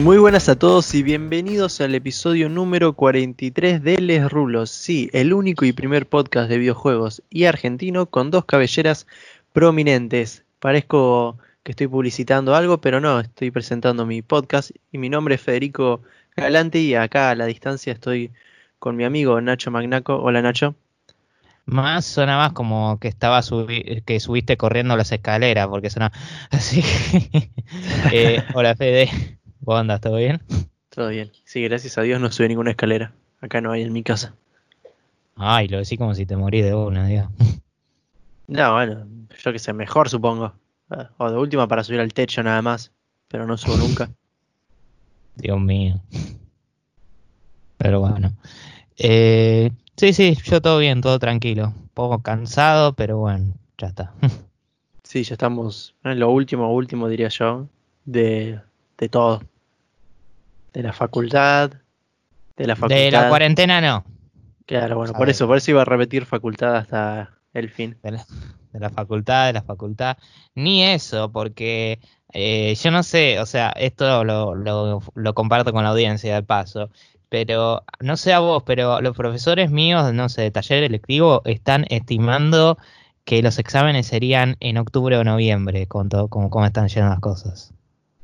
Muy buenas a todos y bienvenidos al episodio número 43 de Les Rulos. Sí, el único y primer podcast de videojuegos y argentino con dos cabelleras prominentes. Parezco que estoy publicitando algo, pero no, estoy presentando mi podcast y mi nombre es Federico Galante y acá a la distancia estoy con mi amigo Nacho Magnaco. Hola Nacho. Más suena más como que estaba que subiste corriendo las escaleras, porque suena así. Eh, hola Fede, ¿cómo andas? ¿Todo bien? Todo bien. Sí, gracias a Dios no subí ninguna escalera. Acá no hay en mi casa. Ay, lo decís como si te morís de una, Dios. No, bueno, yo que sé, mejor supongo. O de última para subir al techo nada más. Pero no subo nunca. Dios mío. Pero bueno. Eh, sí, sí, yo todo bien, todo tranquilo. Un poco cansado, pero bueno, ya está. Sí, ya estamos en lo último, último diría yo, de, de todo. De la facultad, de la facultad. De la cuarentena no. Claro, bueno, por eso, por eso iba a repetir facultad hasta el fin. De la, de la facultad, de la facultad. Ni eso, porque eh, yo no sé, o sea, esto lo, lo, lo, comparto con la audiencia de paso pero no sé a vos, pero los profesores míos, no sé, de taller electivo, están estimando que los exámenes serían en octubre o noviembre, con todo, como cómo están yendo las cosas.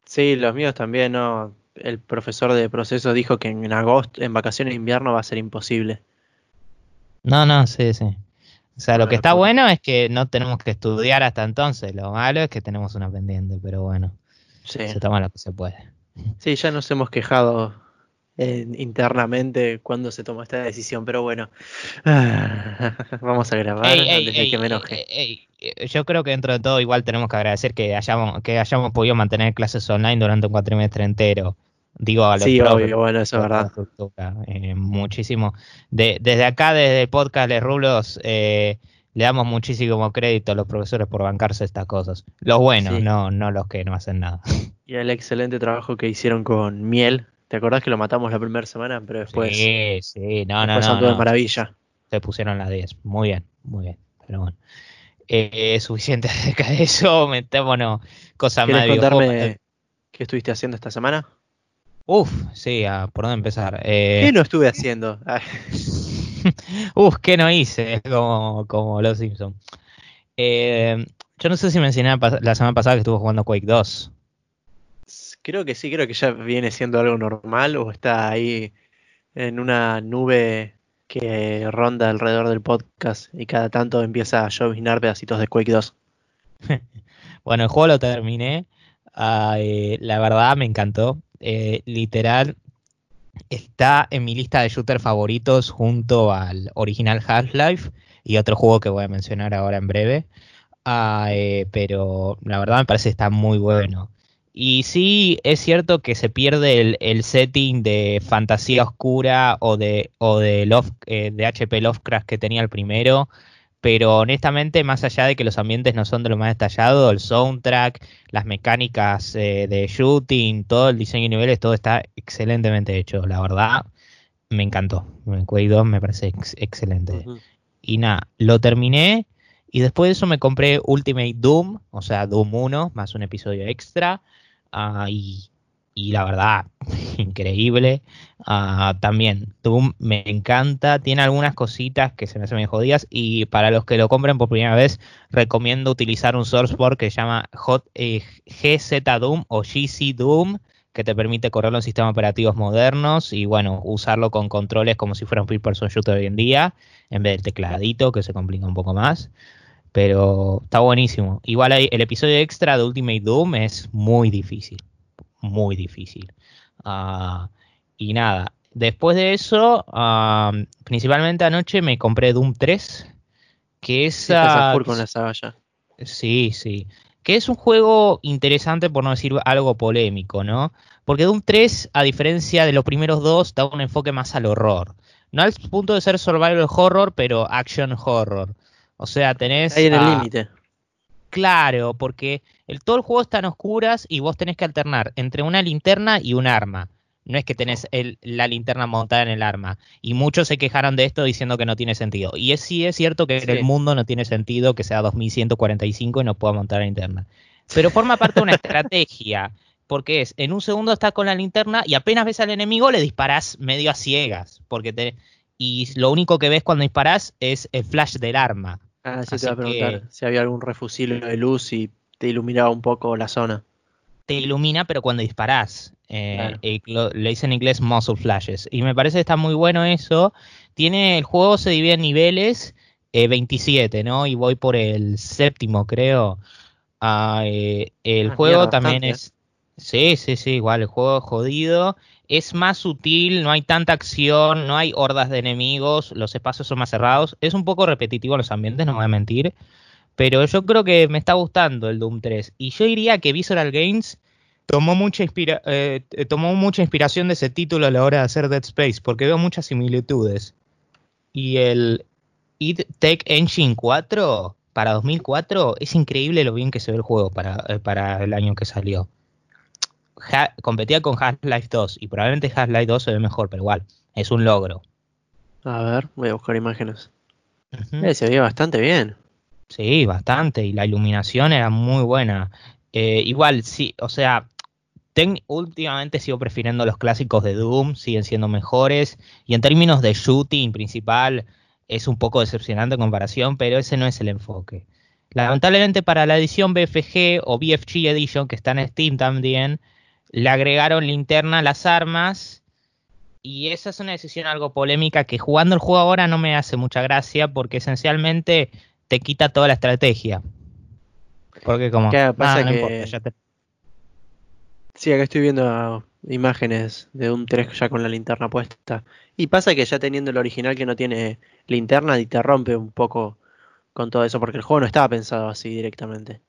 Sí, los míos también, ¿no? El profesor de procesos dijo que en agosto, en vacaciones de invierno, va a ser imposible. No, no, sí, sí. O sea, lo que está bueno es que no tenemos que estudiar hasta entonces. Lo malo es que tenemos una pendiente, pero bueno. Sí. Se toma lo que se puede. Sí, ya nos hemos quejado internamente cuando se tomó esta decisión, pero bueno, vamos a grabar antes que me enoje. Eh, yo creo que dentro de todo igual tenemos que agradecer que hayamos, que hayamos podido mantener clases online durante un cuatrimestre entero. Digo a los Sí, obvio, bueno, eso es verdad. Eh, muchísimo. De, desde acá, desde el podcast Les Rulos, eh, le damos muchísimo crédito a los profesores por bancarse estas cosas. Los buenos, no, no los que no hacen nada. Y el excelente trabajo que hicieron con Miel, ¿Te acordás que lo matamos la primera semana? Pero después. Sí, sí, no, no, no. de maravilla. Se pusieron las 10. Muy bien, muy bien. Pero bueno. Eh, suficiente acerca de eso. Metémonos cosas más. contarme qué estuviste haciendo esta semana? Uf, sí, ¿por dónde empezar? Eh... ¿Qué no estuve haciendo? Uf, ¿qué no hice? Como, como los Simpsons. Eh, yo no sé si mencioné la semana pasada que estuve jugando Quake 2. Creo que sí, creo que ya viene siendo algo normal o está ahí en una nube que ronda alrededor del podcast y cada tanto empieza a llovinar pedacitos de Quake 2. bueno, el juego lo terminé. Eh, la verdad me encantó. Eh, literal, está en mi lista de shooter favoritos junto al original Half-Life y otro juego que voy a mencionar ahora en breve. Eh, pero la verdad me parece que está muy bueno. Y sí, es cierto que se pierde el, setting de fantasía oscura o de, o de, Love, eh, de HP Lovecraft que tenía el primero, pero honestamente, más allá de que los ambientes no son de lo más detallado, el soundtrack, las mecánicas eh, de shooting, todo el diseño y niveles, todo está excelentemente hecho. La verdad, me encantó. Quake 2 me parece excelente. Y nada, lo terminé. Y después de eso me compré Ultimate Doom, o sea, Doom 1, más un episodio extra. Ah, y, la verdad, increíble. Ah, también, Doom me encanta. Tiene algunas cositas que se me hacen bien jodidas. Y para los que lo compren por primera vez, recomiendo utilizar un sourceboard que se llama eh, GZ Doom o GC Doom que te permite correr los sistemas operativos modernos y bueno, usarlo con controles como si fuera un person shooter hoy en día, en vez del tecladito que se complica un poco más. Pero está buenísimo. Igual el episodio extra de Ultimate Doom es muy difícil. Muy difícil. Ah, y nada. Después de eso, ah, principalmente anoche me compré Doom 3. Que es. Sí, con la saga ya. Sí, sí. Que es un juego interesante, por no decir algo polémico, ¿no? Porque Doom 3, a diferencia de los primeros dos, da un enfoque más al horror. No al punto de ser survival horror, pero action horror. O sea, tenés. Ahí en el límite. Claro, porque el, todo el juego está en oscuras y vos tenés que alternar entre una linterna y un arma. No es que tenés el, la linterna montada en el arma. Y muchos se quejaron de esto diciendo que no tiene sentido. Y es, sí es cierto que en el mundo no tiene sentido que sea 2145 y no pueda montar la linterna. Pero forma parte de una estrategia porque es, en un segundo estás con la linterna y apenas ves al enemigo le disparas medio a ciegas, porque te, y lo único que ves cuando disparas es el flash del arma. Ah, sí te iba a preguntar si había algún refusil de luz y te iluminaba un poco la zona. Te ilumina, pero cuando disparas. Eh, le dicen en inglés muzzle flashes. Y me parece que está muy bueno eso. Tiene el juego se divide en niveles 27, eh, ¿no? Y voy por el séptimo, creo. Ah, eh, el ah, juego también es. Sí, sí, sí, igual, el juego es jodido. Es más sutil, no hay tanta acción, no hay hordas de enemigos, los espacios son más cerrados. Es un poco repetitivo los ambientes, no voy a mentir. Pero yo creo que me está gustando el Doom 3. Y yo diría que Visceral Games tomó mucha, eh, tomó mucha inspiración de ese título a la hora de hacer Dead Space, porque veo muchas similitudes. Y el id Tech Engine 4 para 2004 es increíble lo bien que se ve el juego para, eh, para el año que salió competía con Half-Life 2 y probablemente Half-Life 2 se ve mejor, pero igual, es un logro. A ver, voy a buscar imágenes. Eh, se veía bastante bien. Sí, bastante, y la iluminación era muy buena. Eh, igual, sí, o sea, últimamente sigo prefiriendo los clásicos de Doom, siguen siendo mejores, y en términos de shooting principal es un poco decepcionante en comparación, pero ese no es el enfoque. Lamentablemente para la edición BFG o BFG Edition, que está en Steam también, le agregaron linterna a las armas. Y esa es una decisión algo polémica que jugando el juego ahora no me hace mucha gracia porque esencialmente te quita toda la estrategia. Porque como... ¿Qué pasa ah, que... Sí, acá estoy viendo imágenes de un 3 ya con la linterna puesta. Y pasa que ya teniendo el original que no tiene linterna y te rompe un poco con todo eso porque el juego no estaba pensado así directamente.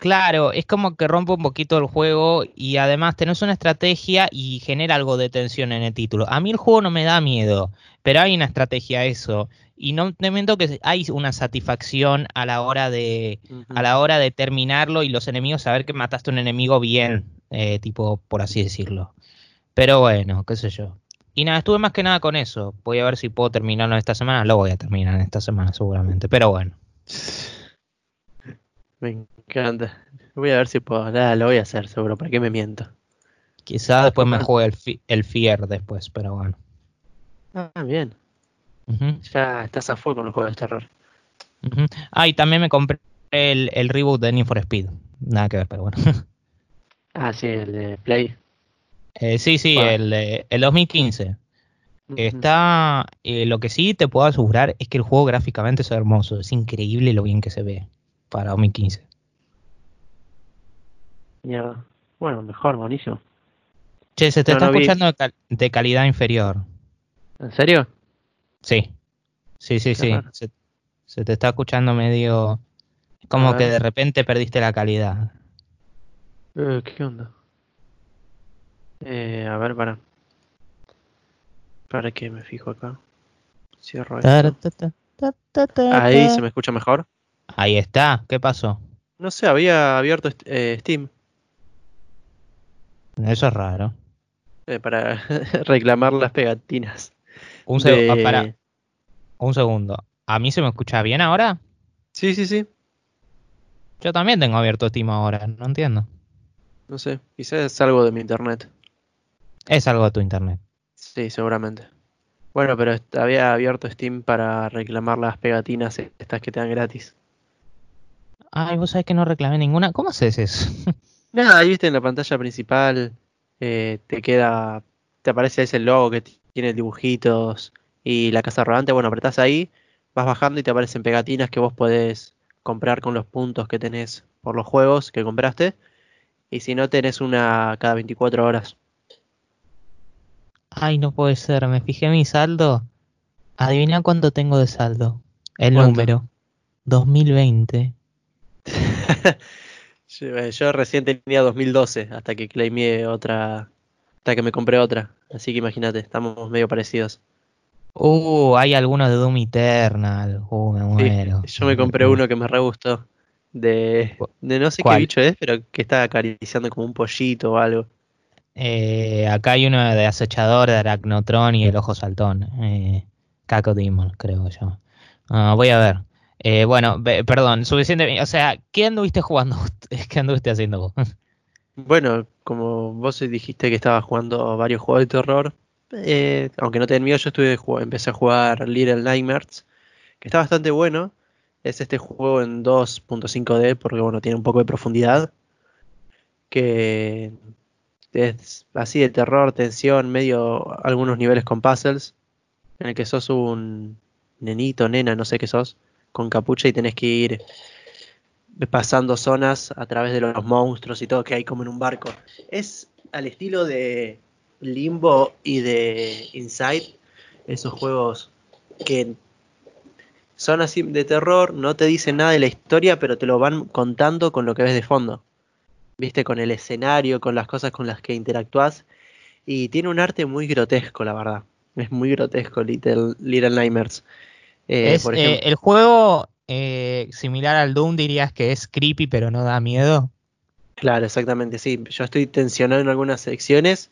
Claro, es como que rompe un poquito el juego y además tenés una estrategia y genera algo de tensión en el título. A mí el juego no me da miedo, pero hay una estrategia a eso. Y no te miento que hay una satisfacción a la hora de, a la hora de terminarlo y los enemigos saber que mataste a un enemigo bien, eh, tipo, por así decirlo. Pero bueno, qué sé yo. Y nada, estuve más que nada con eso. Voy a ver si puedo terminarlo esta semana. Lo voy a terminar en esta semana seguramente. Pero bueno. Me encanta. Voy a ver si puedo. lo voy a hacer seguro. ¿Para qué me miento? Quizá después me juegue el, el Fear después, pero bueno. Ah, bien. Ya estás a full con los juegos de terror. Ah, y también me compré el, el, reboot de Need for Speed. Nada que ver, pero bueno. ah, sí, el de Play. Eh, sí, sí, el, el 2015. Está. Eh, lo que sí te puedo asegurar es que el juego gráficamente es hermoso. Es increíble lo bien que se ve para 2015. Ya, bueno, mejor, buenísimo. Che, se te está escuchando de, calidad inferior. ¿En serio? Sí. Sí, sí, sí. Se, te está escuchando medio. Como que de repente perdiste la calidad. Eh, ¿Qué onda? Eh, a ver, para. Para que me fijo acá. Cierro esto. Ahí se me escucha mejor. Ahí está, ¿qué pasó? No sé, había abierto eh, Steam. Eso es raro. Eh, para reclamar las pegatinas. Un, segundo, para. un segundo. ¿A mí se me escucha bien ahora? Sí, sí, sí. Yo también tengo abierto Steam ahora, no entiendo. No sé, quizás es algo de mi internet. Es algo de tu internet. Sí, seguramente. Bueno, pero había abierto Steam para reclamar las pegatinas estas que te dan gratis. Ay, vos sabés que no reclamé ninguna. ¿Cómo haces eso? Nada, ahí viste en la pantalla principal, eh, te queda, te aparece ese logo que tiene dibujitos y la casa rodante. Bueno, apretás ahí, vas bajando y te aparecen pegatinas que vos podés comprar con los puntos que tenés por los juegos que compraste. Y si no, tenés una cada 24 horas. Ay, no puede ser, me fijé mi saldo. Adivina cuánto tengo de saldo. El número. 2020. Eh, yo, recién tenía 2012 hasta que claimé otra, hasta que me compré otra. Así que imagínate, estamos medio parecidos. Uh, hay algunos de Doom Eternal. Uh, me muero. yo me compré uno que me re gustó. De, de no sé qué bicho es, pero que está acariciando como un pollito o algo. Eh, acá hay uno de acechador, de Arachnotron y el ojo saltón. Eh, Caco Demon, creo yo. Ah, voy a ver. Eh, bueno, perdón, suficiente. O sea, ¿qué anduviste jugando? ¿Qué anduviste haciendo vos? Bueno, como vos dijiste que estabas jugando varios juegos de terror, eh, aunque no te miedo, yo estuve, empecé a jugar Little Nightmares, que está bastante bueno. Es este juego en 2.5D porque bueno, tiene un poco de profundidad. Que es así de terror, tensión, medio algunos niveles con puzzles. En el que sos un nenito, nena, no sé qué sos, con capucha y tenés que ir pasando zonas a través de los monstruos y todo que hay como en un barco. Es al estilo de Limbo y de Inside, esos juegos que son así de terror, no te dicen nada de la historia, pero te lo van contando con lo que ves de fondo. Viste, con el escenario, con las cosas con las que interactúas. Y tiene un arte muy grotesco, la verdad. Es muy grotesco Little, Little Nightmares. Eh, por eh, el juego eh, similar al Doom dirías que es creepy pero no da miedo. Claro, exactamente, sí. Yo estoy tensionado en algunas secciones.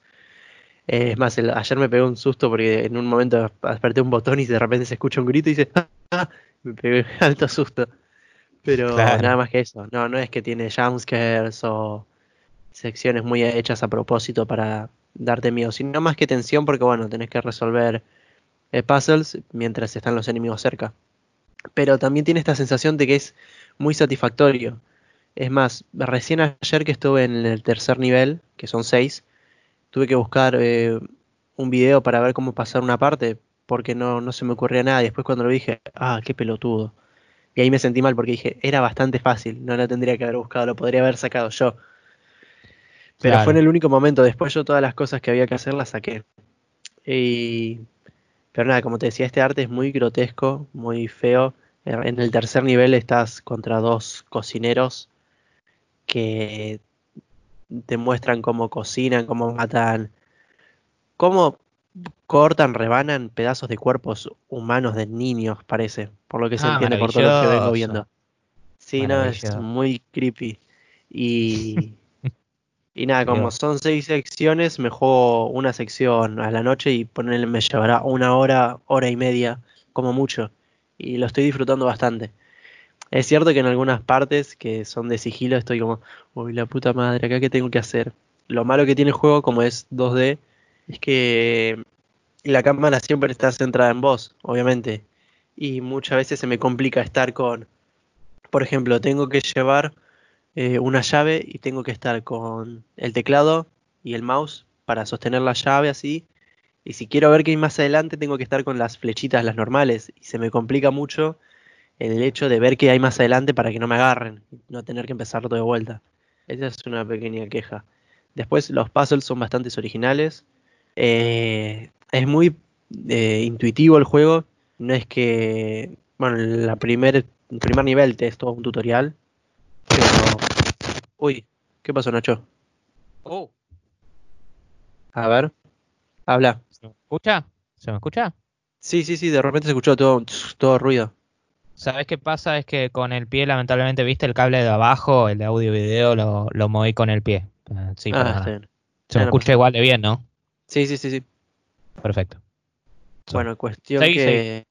es más, ayer me pegó un susto porque en un momento apreté un botón y de repente se escucha un grito y dice, ah, me pegué alto susto. Pero nada más que eso. No, no es que tiene jumpscares o secciones muy hechas a propósito para darte miedo, sino más que tensión porque, bueno, tenés que resolver eh, puzzles mientras están los enemigos cerca. Pero también tiene esta sensación de que es muy satisfactorio. Es más, recién ayer que estuve en el tercer nivel, que son seis, tuve que buscar eh, un video para ver cómo pasar una parte, porque no, no se me ocurría nada. Y después cuando lo dije, ah, qué pelotudo. Y ahí me sentí mal porque dije, era bastante fácil, no lo tendría que haber buscado, lo podría haber sacado yo. Pero fue en el único momento, después yo todas las cosas que había que hacer las saqué. Y... Pero nada, como te decía, este arte es muy grotesco, muy feo. En el tercer nivel estás contra dos cocineros que te muestran cómo cocinan, cómo matan, cómo cortan, rebanan pedazos de cuerpos humanos de niños, parece, por lo que se ah, entiende por todo lo que vengo viendo. Sí, no, es muy creepy. Y, y nada, como son seis secciones, me juego una sección a la noche y ponerle, me llevará una hora, hora y media, como mucho. Y lo estoy disfrutando bastante. Es cierto que en algunas partes que son de sigilo estoy como, uy, la puta madre, acá qué tengo que hacer. Lo malo que tiene el juego, como es 2D, es que la cámara siempre está centrada en vos, obviamente. Y muchas veces se me complica estar con, por ejemplo, tengo que llevar eh, una llave y tengo que estar con el teclado y el mouse para sostener la llave así. Y si quiero ver qué hay más adelante, tengo que estar con las flechitas, las normales. Y se me complica mucho el hecho de ver qué hay más adelante para que no me agarren, no tener que empezar todo de vuelta. Esa es una pequeña queja. Después los puzzles son bastante originales. Eh, es muy eh, intuitivo el juego. No es que. Bueno, la primer, el primer nivel te es todo un tutorial. Pero. Uy, ¿qué pasó, Nacho? Oh. A ver. Habla. ¿Se me escucha? ¿Se me escucha? Sí, sí, sí, de repente se escuchó todo, todo ruido. ¿Sabes qué pasa? Es que con el pie, lamentablemente, viste el cable de abajo, el de audio y video, lo, lo moví con el pie. Sí, ah, Se me escucha igual de bien, ¿no? Sí, sí, sí, sí. Perfecto. bueno, cuestión que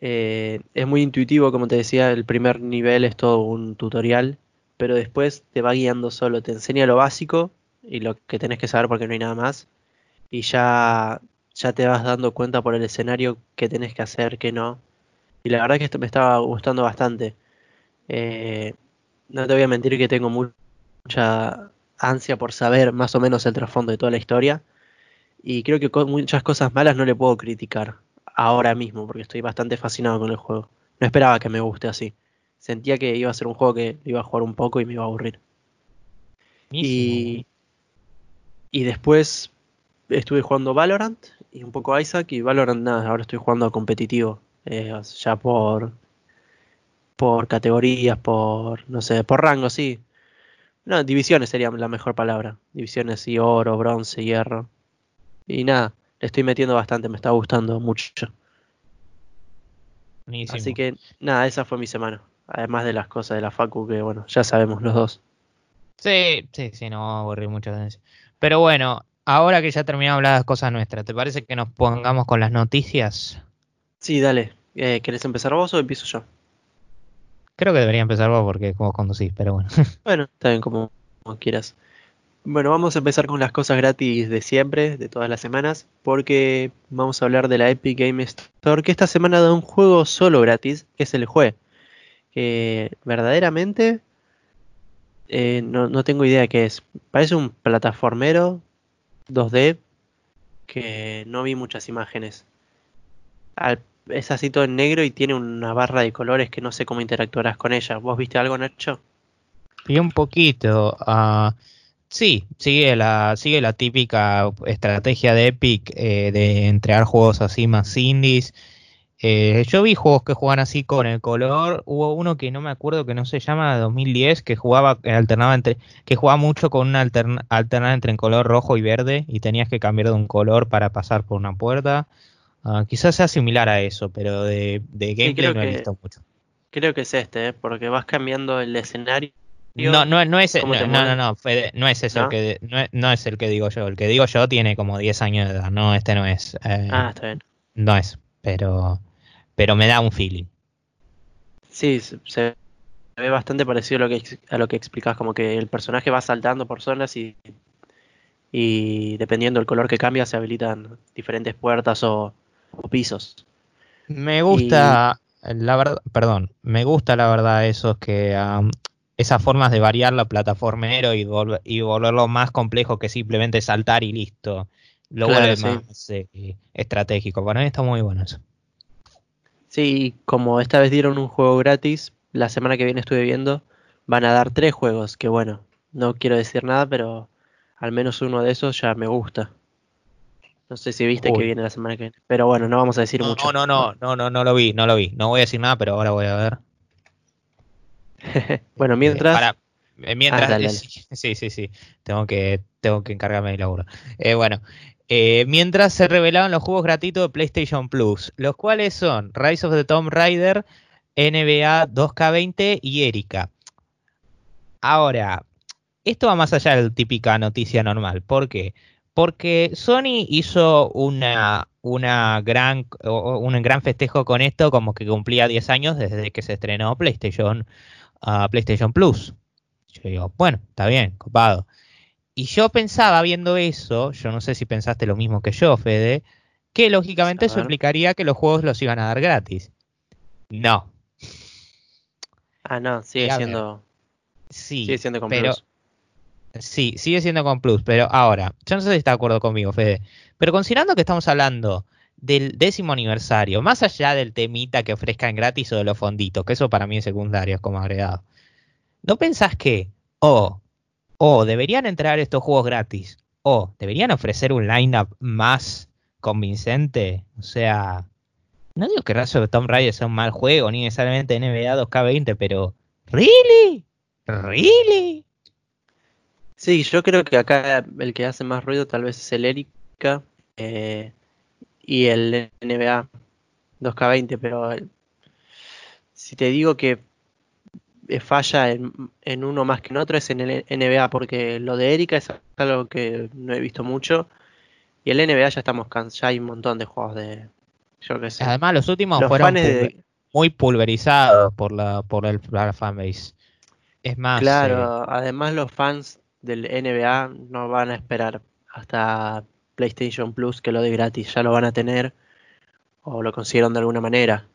eh, es muy intuitivo, como te decía, el primer nivel es todo un tutorial, pero después te va guiando solo, te enseña lo básico y lo que tenés que saber porque no hay nada más, y ya, ya te vas dando cuenta por el escenario qué tenés que hacer, qué no. Y la verdad que esto me estaba gustando bastante. Eh, no te voy a mentir que tengo mucha ansia por saber más o menos el trasfondo de toda la historia. Y creo que con muchas cosas malas no le puedo criticar ahora mismo, porque estoy bastante fascinado con el juego. No esperaba que me guste así. Sentía que iba a ser un juego que iba a jugar un poco y me iba a aburrir. Y, y después estuve jugando Valorant y un poco Isaac y Valorant nada, ahora estoy jugando a competitivo. Eh, ya por por categorías, por no sé, por rango, sí. No, divisiones sería la mejor palabra. Divisiones y oro, bronce, hierro. Y nada, le estoy metiendo bastante, me está gustando mucho. Así que nada, esa fue mi semana. Además de las cosas de la Facu que, bueno, ya sabemos los dos. Sí, sí, sí, no vamos a aburrir mucho. Pero bueno, ahora que ya terminamos de hablar de las cosas nuestras, ¿te parece que nos pongamos con las noticias? Sí, dale. Eh, ¿Querés empezar vos o empiezo yo? Creo que debería empezar vos porque como conducís, pero bueno. Bueno, está bien como quieras. Bueno, vamos a empezar con las cosas gratis de siempre, de todas las semanas, porque vamos a hablar de la Epic Game Store, que esta semana da un juego solo gratis, que es el Jue. Que verdaderamente eh, no, no tengo idea qué es. Parece un plataformero 2D que no vi muchas imágenes. Al- es así todo en negro y tiene una barra de colores que no sé cómo interactuarás con ella. ¿Vos viste algo, Nacho? Y un poquito. ah, sí, sigue la, sigue la típica estrategia de Epic eh, de entregar juegos así más indies. Eh, yo vi juegos que juegan así con el color. Hubo uno que no me acuerdo que no se llama 2010 que jugaba eh, alternaba entre que jugaba mucho con una alterna, alternada entre en color rojo y verde y tenías que cambiar de un color para pasar por una puerta. Ah, quizás sea similar a eso, pero de, de gameplay no he que- visto mucho. Creo que es este, ¿eh? porque vas cambiando el escenario. No, no, no es, ¿Cómo no, no, no, no, Fede, no es ese ¿No? el que no es, no es el que digo yo. El que digo yo tiene como 10 años de edad. No, este no es. eh, Ah, está bien. No es, pero pero me da un feeling. Sí, se, ve bastante parecido a lo que a lo que explicás, como que el personaje va saltando por zonas y, y dependiendo del color que cambia se habilitan diferentes puertas o, o pisos. Me gusta, la verdad, perdón, me gusta la verdad esos que esas formas de variar la plataformero y, volver- y volverlo más complejo que simplemente saltar y listo. Lo Claro, vuelve sí. más eh, estratégico. Para mí está muy bueno eso. Sí, y como esta vez dieron un juego gratis, la semana que viene estuve viendo, van a dar tres juegos, que bueno, no quiero decir nada, pero al menos uno de esos ya me gusta. No sé si viste que viene la semana que viene, pero bueno, no vamos a decir No, mucho. no, no, no, no, no, no lo vi, no lo vi. No voy a decir nada, pero ahora voy a ver. Bueno, Eh, mientras, para- eh, mientras Ah, dale, sí, sí, sí, sí, tengo que, tengo que encargarme del laburo. Eh, bueno, eh, mientras se revelaron los juegos gratuitos de PlayStation Plus, los cuales son Rise of the Tomb Raider, NBA 2K20 y Erika. Ahora, esto va más allá de la típica noticia normal. ¿Por qué? Porque Sony hizo una, gran, un gran festejo con esto, como que cumplía 10 años desde que se estrenó PlayStation, ah, PlayStation Plus. Yo digo, bueno, está bien, copado. Y yo pensaba viendo eso, yo no sé si pensaste lo mismo que yo, Fede, que lógicamente eso implicaría que los juegos los iban a dar gratis. No, ah, no, sigue siendo, sí, sigue siendo con pero Plus. Sí, sigue siendo con Plus, pero ahora, yo no sé si está de acuerdo conmigo, Fede, pero considerando que estamos hablando del décimo aniversario, más allá del temita que ofrezcan gratis o de los fonditos, que eso para mí es secundario, es como agregado, ¿no pensás que o o deberían entrar estos juegos gratis o deberían ofrecer un lineup más convincente? O sea, no digo que Rise of Tomb Raider sea un mal juego, ni necesariamente NBA 2K20, pero ¿really? ¿really? Sí, yo creo que acá el que hace más ruido tal vez es el Erika eh, y el NBA 2K20, pero eh, si te digo que falla en, en uno más que en otro es en el NBA, porque lo de Erika es algo que no he visto mucho y el NBA ya estamos cansados, ya hay un montón de juegos de, yo qué sé, Además, los últimos los fueron fans pulver- de, muy pulverizados por la por el la fanbase. Es más, eh, claro, además los fans del NBA no van a esperar hasta PlayStation Plus que lo dé gratis, ya lo van a tener o lo consiguieron de alguna manera.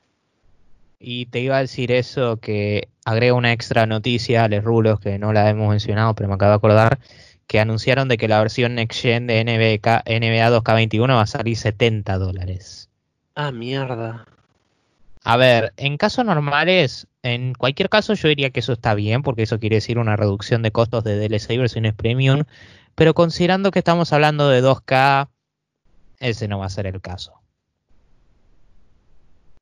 Y te iba a decir eso que agrega una extra noticia a Les Rulos que no la hemos mencionado, pero me acabo de acordar que anunciaron de que la versión Next Gen de NBK, NBA 2K21 va a salir 70 dólares. Ah, mierda. A ver, en casos normales, en cualquier caso yo diría que eso está bien, porque eso quiere decir una reducción de costos de DLC y versiones premium, pero considerando que estamos hablando de 2K, ese no va a ser el caso.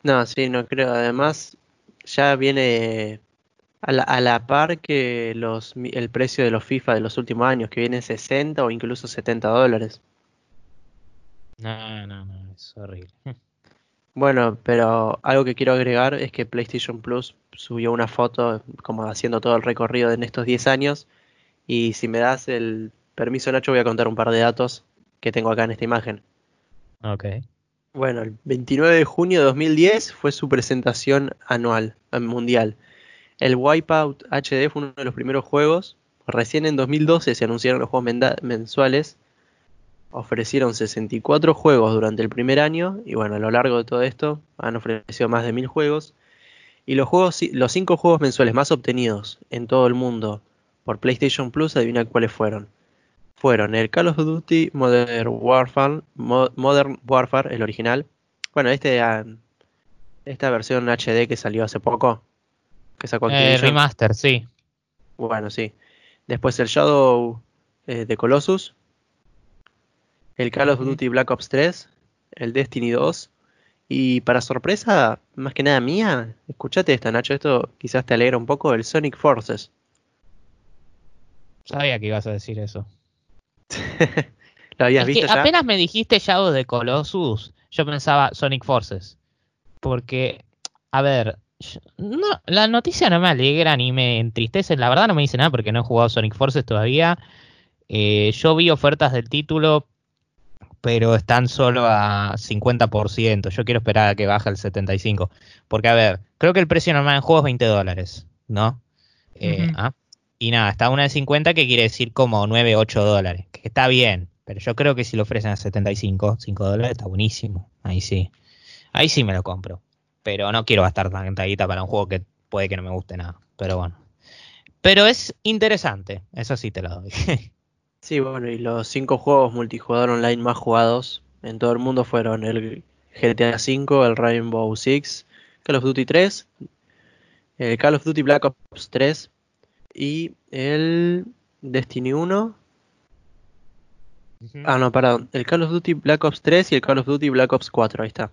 No, sí, no creo. Además, ya viene a la, a la par que los, el precio de los FIFA de los últimos años, que viene 60 o incluso 70 dólares. No, no, no, es horrible. Bueno, pero algo que quiero agregar es que PlayStation Plus subió una foto como haciendo todo el recorrido en estos 10 años. Y si me das el permiso, Nacho, voy a contar un par de datos que tengo acá en esta imagen. Ok. Bueno, el 29 de junio de 2010 fue su presentación anual, eh, mundial. El Wipeout HD fue uno de los primeros juegos, recién en 2012 se anunciaron los juegos mensuales. Ofrecieron 64 juegos durante el primer año y bueno, a lo largo de todo esto han ofrecido más de 1000 juegos. Y los juegos, los 5 juegos mensuales más obtenidos en todo el mundo por PlayStation Plus, adivina cuáles fueron. Fueron el Call of Duty Modern Warfare, Modern Warfare, el original. Bueno, este ah, esta versión HD que salió hace poco, que sacó eh, remaster, sí. Bueno, sí. Después el Shadow eh, de Colossus, el Call of Duty Black Ops 3, el Destiny 2 y para sorpresa, más que nada mía, escúchate esta, Nacho, esto quizás te alegra un poco, el Sonic Forces. Sabía que ibas a decir eso. ¿Lo habías visto ya? Apenas me dijiste Shadow de Colossus, yo pensaba Sonic Forces. Porque, a ver, no, la noticia no me alegra ni me entristece. La verdad no me dice nada porque no he jugado Sonic Forces todavía. Eh, yo vi ofertas del título, pero están solo a 50%. Yo quiero esperar a que baje el 75%. Porque, a ver, creo que el precio normal en juego es 20 dólares, ¿no? Eh, ah, y nada, está una de 50 que quiere decir como 9, 8 dólares. Que está bien, pero yo creo que si lo ofrecen a 75, 5 dólares está buenísimo. Ahí sí. Ahí sí me lo compro. Pero no quiero gastar tanta guita para un juego que puede que no me guste nada. Pero bueno. Pero es interesante, eso sí te lo doy. sí, bueno, y los cinco juegos multijugador online más jugados en todo el mundo fueron el GTA V, el Rainbow Six, Call of Duty 3, el Call of Duty Black Ops 3 y el Destiny 1. Ah, no, perdón. El Call of Duty Black Ops 3 y el Call of Duty Black Ops 4, ahí está.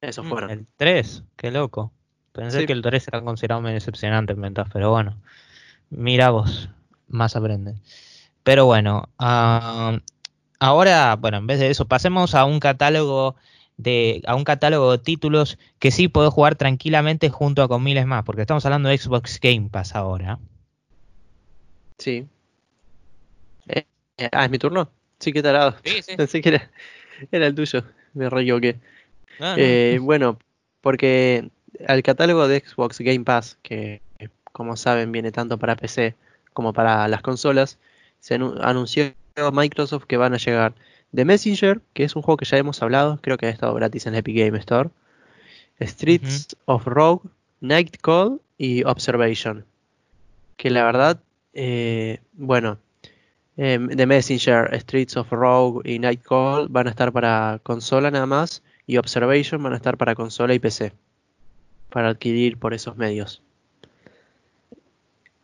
Eso mm, fueron. El 3, qué loco. Pensé que el 3 era considerado medio decepcionante en ventas, pero bueno. Mira vos, más aprende. Pero bueno, ahora, bueno, en vez de eso, pasemos a un catálogo de a un catálogo de títulos que sí puedo jugar tranquilamente junto a con miles más, porque estamos hablando de Xbox Game Pass ahora. Sí. Eh, ah, es mi turno. Sí, qué tarado. Sí, sí. Pensé que era, era el tuyo. Me re que Ah, eh, bueno, porque al catálogo de Xbox Game Pass, que como saben viene tanto para PC como para las consolas, se anunció Microsoft que van a llegar The Messenger, que es un juego que ya hemos hablado, creo que ha estado gratis en Epic Game Store, Streets of Rogue, Night Call y Observation. Que la verdad, eh, bueno, eh, The Messenger, Streets of Rogue y Night Call van a estar para consola nada más y Observation van a estar para consola y PC, para adquirir por esos medios.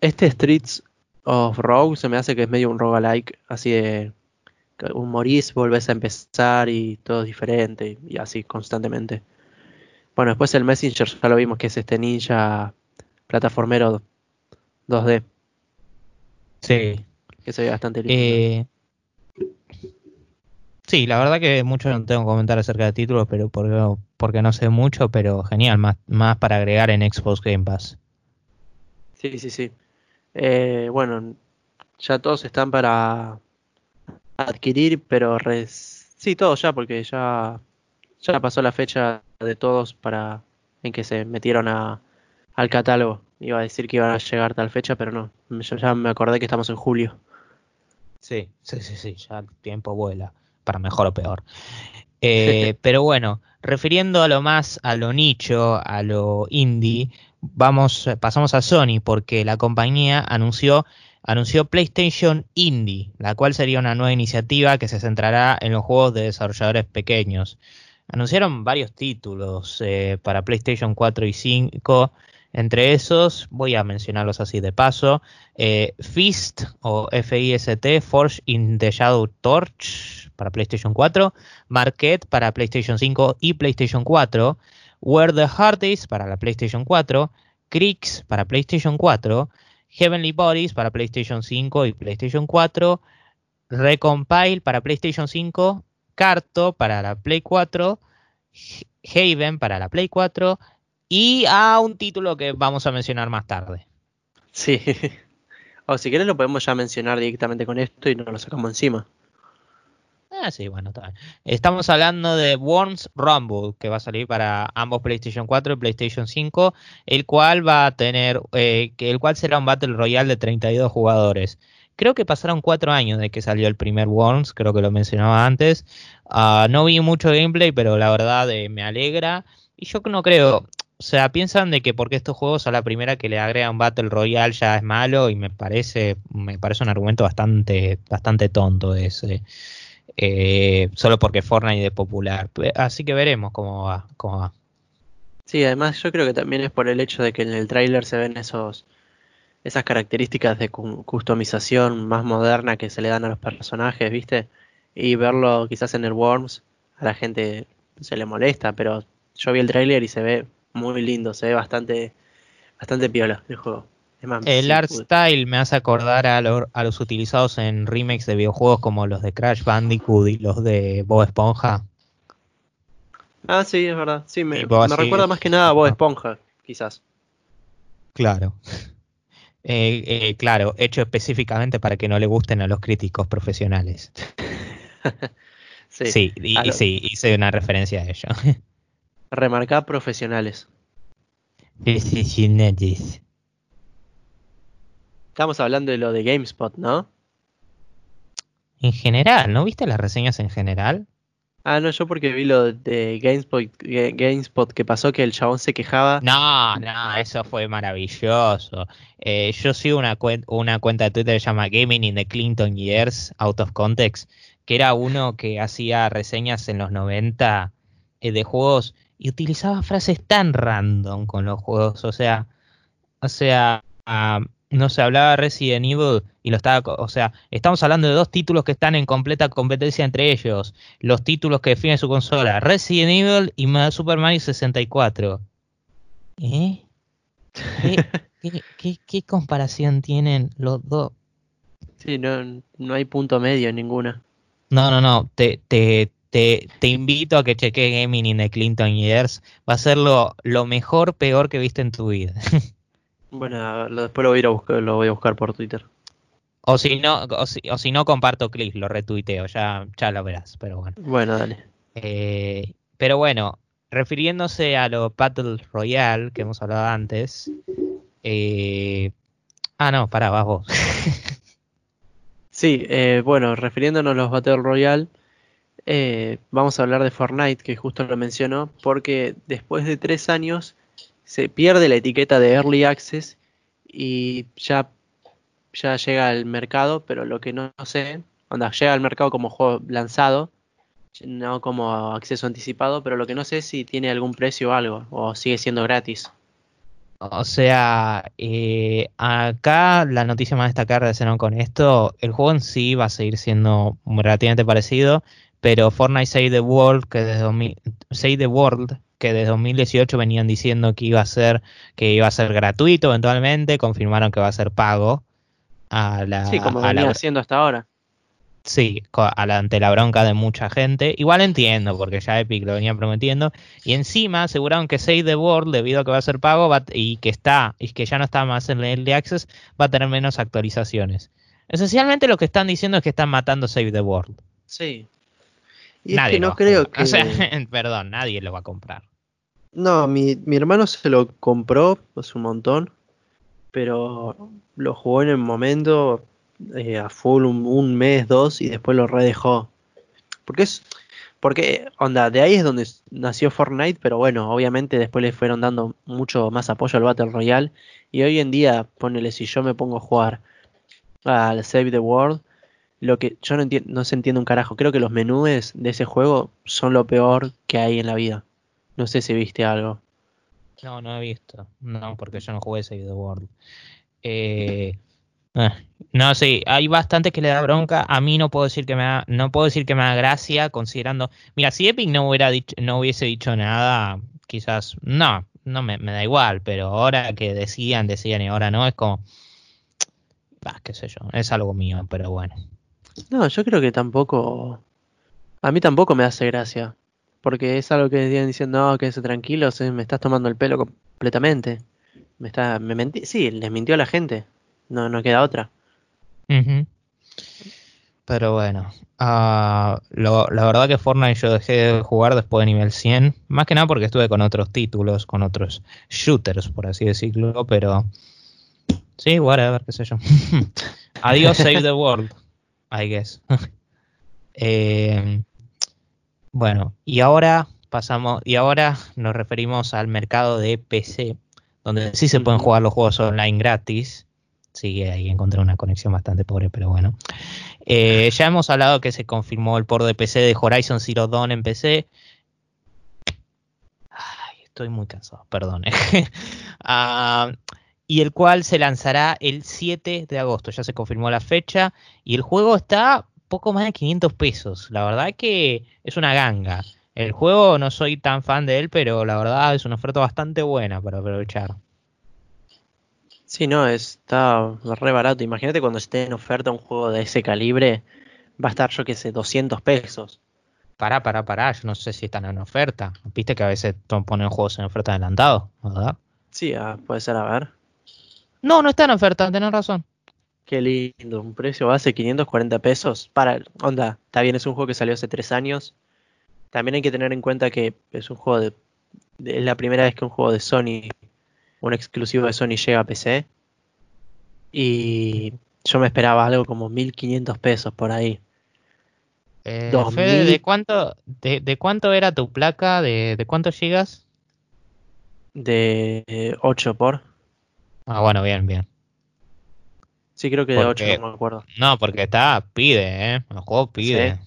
Este Streets of Rogue se me hace que es medio un roguelike, así de un morís, volvés a empezar y todo es diferente y así constantemente. Bueno, después el Messenger ya lo vimos que es este ninja plataformero 2D. Sí. Que se ve bastante lindo. Eh, Sí, la verdad que mucho no tengo que comentar acerca de títulos, pero porque, porque no sé mucho, pero genial, más, más para agregar en Xbox Game Pass. Sí, sí, sí. Eh, bueno, ya todos están para adquirir, pero sí, todos ya, porque ya, ya pasó la fecha de todos para en que se metieron a, al catálogo. Iba a decir que iban a llegar tal fecha, pero no. ya me acordé que estamos en julio. Sí, sí, sí, sí, ya el tiempo vuela para mejor o peor. Eh, pero bueno, refiriendo a lo más a lo nicho, a lo indie, vamos, pasamos a Sony porque la compañía anunció, anunció PlayStation Indie, la cual sería una nueva iniciativa que se centrará en los juegos de desarrolladores pequeños. Anunciaron varios títulos eh, para PlayStation 4 y 5 entre esos, voy a mencionarlos así de paso, eh, Fist o F-I-S-T, Forge in the Shadow Torch para PlayStation 4, Market para PlayStation 5 y PlayStation 4, Where the Heart Is para la PlayStation 4, Crix para PlayStation 4, Heavenly Bodies para PlayStation 5 y PlayStation 4, Recompile para PlayStation 5, Carto para la Play 4, Haven para la Play 4, y a un título que vamos a mencionar más tarde. Sí. O si quieres lo podemos ya mencionar directamente con esto y nos lo sacamos encima. Ah, sí, bueno, está bien. Estamos hablando de Worms Rumble, que va a salir para ambos PlayStation 4 y PlayStation 5, el cual va a tener, eh, el cual será un Battle Royale de 32 jugadores. Creo que pasaron cuatro años de que salió el primer Worms, creo que lo mencionaba antes. Ah, no vi mucho gameplay, pero la verdad eh, me alegra. Y yo no creo, o sea, piensan de que porque estos juegos a la primera que le agregan Battle Royale ya es malo y me parece, me parece un argumento bastante, bastante tonto ese. Eh, solo porque Fortnite es popular. Así que veremos cómo va, cómo va. Sí, además yo creo que también es por el hecho de que en el tráiler se ven esos esas características de customización más moderna que se le dan a los personajes, ¿viste? Y verlo quizás en el Worms a la gente se le molesta, pero yo vi el tráiler y se ve muy lindo, se ve bastante bastante piola el juego. El art style me hace acordar a, a, los utilizados en remakes de videojuegos como los de Crash Bandicoot y los de Bob Esponja. Ah, sí, es verdad. Sí, me, me recuerda más que nada a Bob Esponja, quizás. Claro. Eh, eh, claro, hecho específicamente para que no le gusten a los críticos profesionales. sí, sí, y, sí, hice una referencia a ello. Remarcar profesionales. Profesionales. Estamos hablando de lo de GameSpot, ¿no? En general, ¿no viste las reseñas en general? Ah, no, yo porque vi lo de GameSpot, que pasó que el chabón se quejaba. No, no, eso fue maravilloso. Eh, yo sigo una, una cuenta de Twitter que se llama Gaming in the Clinton Years, Out of Context, que era uno que hacía reseñas en los 90 eh, de juegos y utilizaba frases tan random con los juegos. O sea, o sea, ah, no se hablaba Resident Evil y lo estaba, o sea, estamos hablando de dos títulos que están en completa competencia entre ellos, los títulos que definen su consola, Resident Evil y Super Mario 64. ¿Eh? ¿Qué, comparación tienen los dos? Sí, no, no hay punto medio en ninguna. No, no, no, te, te, te, te invito a que cheques Gaming in the Clinton Years, va a ser lo, lo mejor, peor que viste en tu vida. Bueno, después lo voy a ir a buscar, lo voy a buscar por Twitter. O si no, o si, no comparto clips, lo retuiteo, ya, ya lo verás, pero bueno. Bueno, dale. Eh, pero bueno, refiriéndose a lo Battle Royale que hemos hablado antes. Eh, ah, no, pará, vas vos. sí, eh, bueno, refiriéndonos a los Battle Royale, vamos a hablar de Fortnite, que justo lo mencionó, porque después de tres años se pierde la etiqueta de Early Access y ya, ya llega al mercado, pero lo que no, sé, onda, llega al mercado como juego lanzado, no como acceso anticipado, pero lo que no sé es si tiene algún precio o algo, o sigue siendo gratis. O sea, eh, acá la noticia más destacada relacionada con esto, el juego en sí va a seguir siendo relativamente parecido, pero Fortnite Save the World, que desde 2000, Save the World, que desde 2018 venían diciendo que iba a ser que iba a ser gratuito eventualmente, confirmaron que va a ser pago a la Sí, como venía haciendo hasta ahora. Sí, ante la bronca de mucha gente. Igual entiendo, porque ya Epic lo venía prometiendo. Y encima aseguraron que Save the World, debido a que va a ser pago y que está, y que ya no está más en el de Access, va a tener menos actualizaciones. Esencialmente lo que están diciendo es que están matando Save the World. Sí, nadie no creo que. O sea, perdón, nadie lo va a comprar. No, mi, mi hermano se lo compró hace un montón, pero lo jugó en el momento eh, a full un, mes, dos, y después lo redejó. Porque es. Porque, onda, de ahí es donde nació Fortnite, pero bueno, obviamente después le fueron dando mucho más apoyo al Battle Royale. Y hoy en día, ponele, si yo me pongo a jugar al Save the World, lo que yo no entiendo, no se entiende un carajo. Creo que los menús de ese juego son lo peor que hay en la vida. No sé si viste algo. No, no he visto. No, porque yo no jugué ese The World. Eh, eh, no, sí, hay bastante que le da bronca. A mí no puedo decir que me da, no puedo decir que me da gracia, considerando. Mira, si Epic no hubiera dicho, no hubiese dicho nada, quizás. No, no me, me da igual, pero ahora que decían, decían y ahora no, es como. Bah, qué sé yo, es algo mío, pero bueno. No, yo creo que tampoco. A mí tampoco me hace gracia. Porque es algo que decían diciendo, no, quédese tranquilo, me estás tomando el pelo completamente. Me está, me mentí, sí, les mintió a la gente. No, no queda otra. Pero bueno, ah, la verdad que Fortnite yo dejé de jugar después de nivel 100, más que nada porque estuve con otros títulos, con otros shooters, por así decirlo, pero sí, whatever, qué sé yo. Adiós, Save the World, I guess. Eh, bueno, y ahora pasamos, y ahora nos referimos al mercado de PC, donde sí se pueden jugar los juegos online gratis. Sí, ahí encontré una conexión bastante pobre, pero bueno. Eh, ya hemos hablado que se confirmó el port de PC de Horizon Zero Dawn en PC. Ay, estoy muy cansado, perdón. Ah, y el cual se lanzará el 7 de agosto. Ya se confirmó la fecha. Y el juego está poco más de 500 pesos. La verdad que es una ganga. El juego no soy tan fan de él, pero la verdad es una oferta bastante buena para aprovechar. Sí, no, está re barato. Imagínate cuando esté en oferta un juego de ese calibre, va a estar, yo qué sé, 200 pesos. Pará, pará, pará, yo no sé si están en oferta. Viste que a veces ponen juegos en oferta adelantado, ¿verdad? Sí, ah, puede ser, a ver. No, no está en oferta, tenés razón. Qué lindo, un precio base 540 pesos. Para, onda, está bien, es un juego que salió hace tres años. También hay que tener en cuenta que es un juego de, es la primera vez que un juego de Sony un exclusivo de Sony llega a PC. Y yo me esperaba algo como 1500 pesos por ahí. Eh, ¿de cuánto, de, cuánto era tu placa? ¿De, de cuántos gigas? De 8 por. Ah, bueno, bien, bien. Sí, creo que de 8, no me acuerdo. No, porque está, pide, ¿eh? El juego pide.